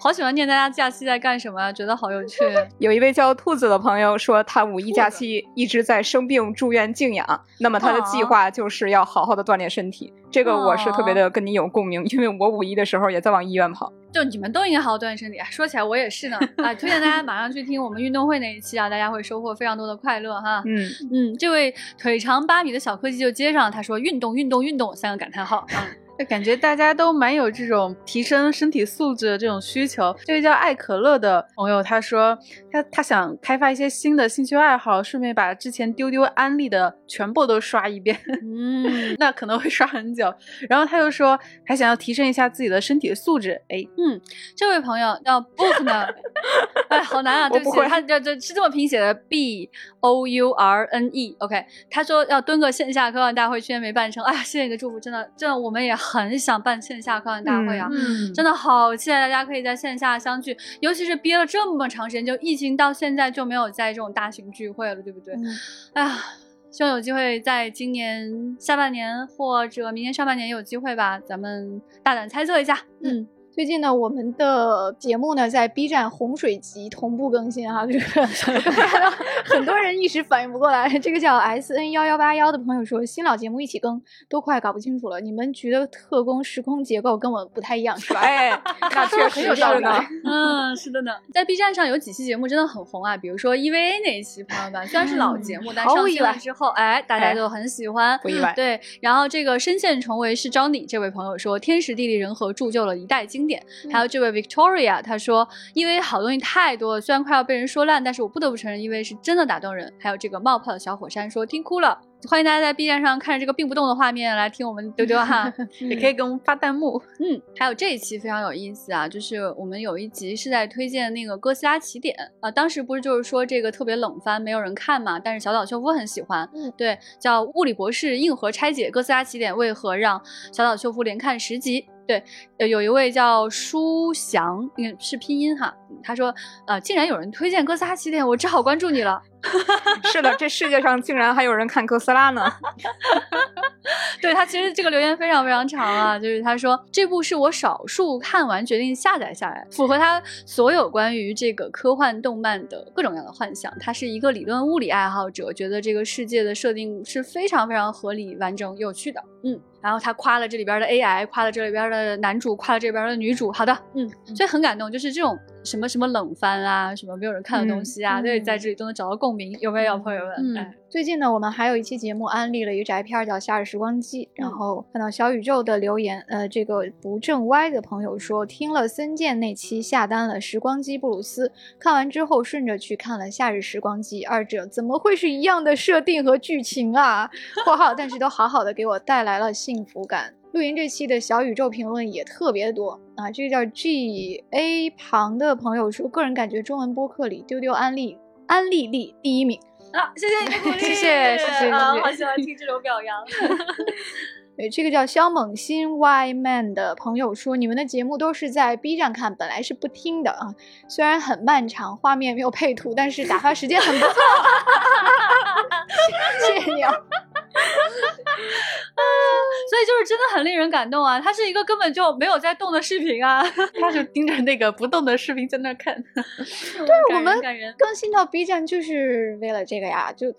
好喜欢念大家假期在干什么，觉得好有趣。有一位叫兔子的朋友说，他五一假期一直在生病住院静养，那么他的计划就是要好好的锻炼身体。这个我是特别的跟你有共鸣，因为我五一的时候也在往医院跑。就你们都应该好好锻炼身体。说起来我也是呢，啊，推荐大家马上去听我们运动会那一期啊，大家会收获非常多的快乐哈。嗯嗯，这位腿长八米的小科技就接上，他说运动运动运动三个感叹号。感觉大家都蛮有这种提升身体素质的这种需求。这位叫爱可乐的朋友，他说他他想开发一些新的兴趣爱好，顺便把之前丢丢安利的全部都刷一遍。嗯，那可能会刷很久。然后他又说还想要提升一下自己的身体素质。哎，嗯，这位朋友叫 Book 呢？哎，好难啊，对不起，他这这是这么拼写的，B O U R N E。OK，他说要蹲个线下科幻大会，去年没办成。哎呀，谢谢你的祝福，真的，真的，我们也。很想办线下科幻大会啊，真的好期待大家可以在线下相聚，尤其是憋了这么长时间，就疫情到现在就没有在这种大型聚会了，对不对？哎呀，希望有机会在今年下半年或者明年上半年有机会吧，咱们大胆猜测一下，嗯。最近呢，我们的节目呢在 B 站洪水集同步更新哈，就是 很多人一时反应不过来。这个叫 S N 幺幺八幺的朋友说，新老节目一起更，都快搞不清楚了。你们局的特工时空结构跟我不太一样，是吧？哎，那确实有道理。嗯，是的呢。在 B 站上有几期节目真的很红啊，比如说 E V A 那一期，朋友们虽然是老节目，但上线了之后，哎，大家都很喜欢，不意外。对，然后这个深陷重围是招你这位朋友说，天时地利人和铸就了一代经典。还有这位 Victoria，他说，因为好东西太多了，虽然快要被人说烂，但是我不得不承认，因为是真的打动人。还有这个冒泡的小火山说，听哭了。欢迎大家在 B 站上看着这个并不动的画面来听我们丢丢哈，也可以给我们发弹幕。嗯，还有这一期非常有意思啊，就是我们有一集是在推荐那个哥斯拉起点啊，当时不是就是说这个特别冷番，没有人看嘛，但是小岛秀夫很喜欢。嗯，对，叫物理博士硬核拆解哥斯拉起点为何让小岛秀夫连看十集。对，有一位叫舒翔，嗯，是拼音哈。他说，呃，竟然有人推荐哥斯拉起点，我只好关注你了。是的，这世界上竟然还有人看哥斯拉呢。对他，其实这个留言非常非常长啊，就是他说这部是我少数看完决定下载下来，符合他所有关于这个科幻动漫的各种各样的幻想。他是一个理论物理爱好者，觉得这个世界的设定是非常非常合理、完整、有趣的。嗯，然后他夸了这里边的 AI，夸了这里边的男主，夸了这边的女主。好的，嗯，所以很感动，就是这种。什么什么冷番啊，什么没有人看的东西啊，对，在这里都能找到共鸣，有没有朋友们？嗯，最近呢，我们还有一期节目安利了一个宅片叫《夏日时光机》，然后看到小宇宙的留言，呃，这个不正歪的朋友说听了森健那期下单了《时光机布鲁斯》，看完之后顺着去看了《夏日时光机》，二者怎么会是一样的设定和剧情啊？括号，但是都好好的给我带来了幸福感。露营这期的小宇宙评论也特别多啊！这个叫 G A 旁的朋友说，个人感觉中文播客里丢丢安利安利力第一名啊！谢谢你的鼓励，谢谢谢谢，好喜欢听这种表扬。对，这个叫肖猛新 Y Man 的朋友说，你们的节目都是在 B 站看，本来是不听的啊，虽然很漫长，画面没有配图，但是打发时间很不错。谢谢你啊。所以就是真的很令人感动啊！它是一个根本就没有在动的视频啊，他就盯着那个不动的视频在那看。对，我们更新到 B 站就是为了这个呀，就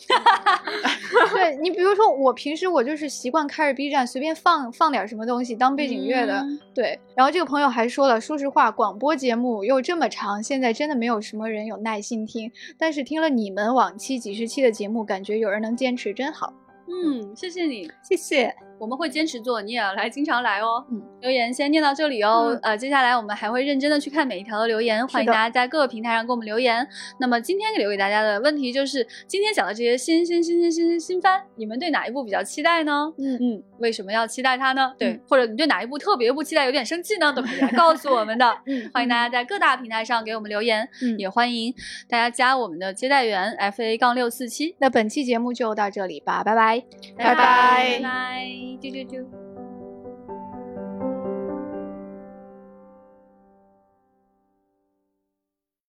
对你比如说我平时我就是习惯开着 B 站随便放放点什么东西当背景乐的，对。然后这个朋友还说了，说实话，广播节目又这么长，现在真的没有什么人有耐心听，但是听了你们往期几十期的节目，感觉有人能坚持，真好。嗯，谢谢你，谢谢。我们会坚持做，你也要来，经常来哦。嗯，留言先念到这里哦。呃，接下来我们还会认真的去看每一条的留言，欢迎大家在各个平台上给我们留言。那么今天留给大家的问题就是，今天讲的这些新新新新新新新番，你们对哪一部比较期待呢？嗯嗯，为什么要期待它呢？对，或者你对哪一部特别不期待，有点生气呢？都可以来告诉我们的。嗯，欢迎大家在各大平台上给我们留言。嗯，也欢迎大家加我们的接待员 F A 杠六四七。那本期节目就到这里吧，拜拜，拜拜，拜拜，do do do.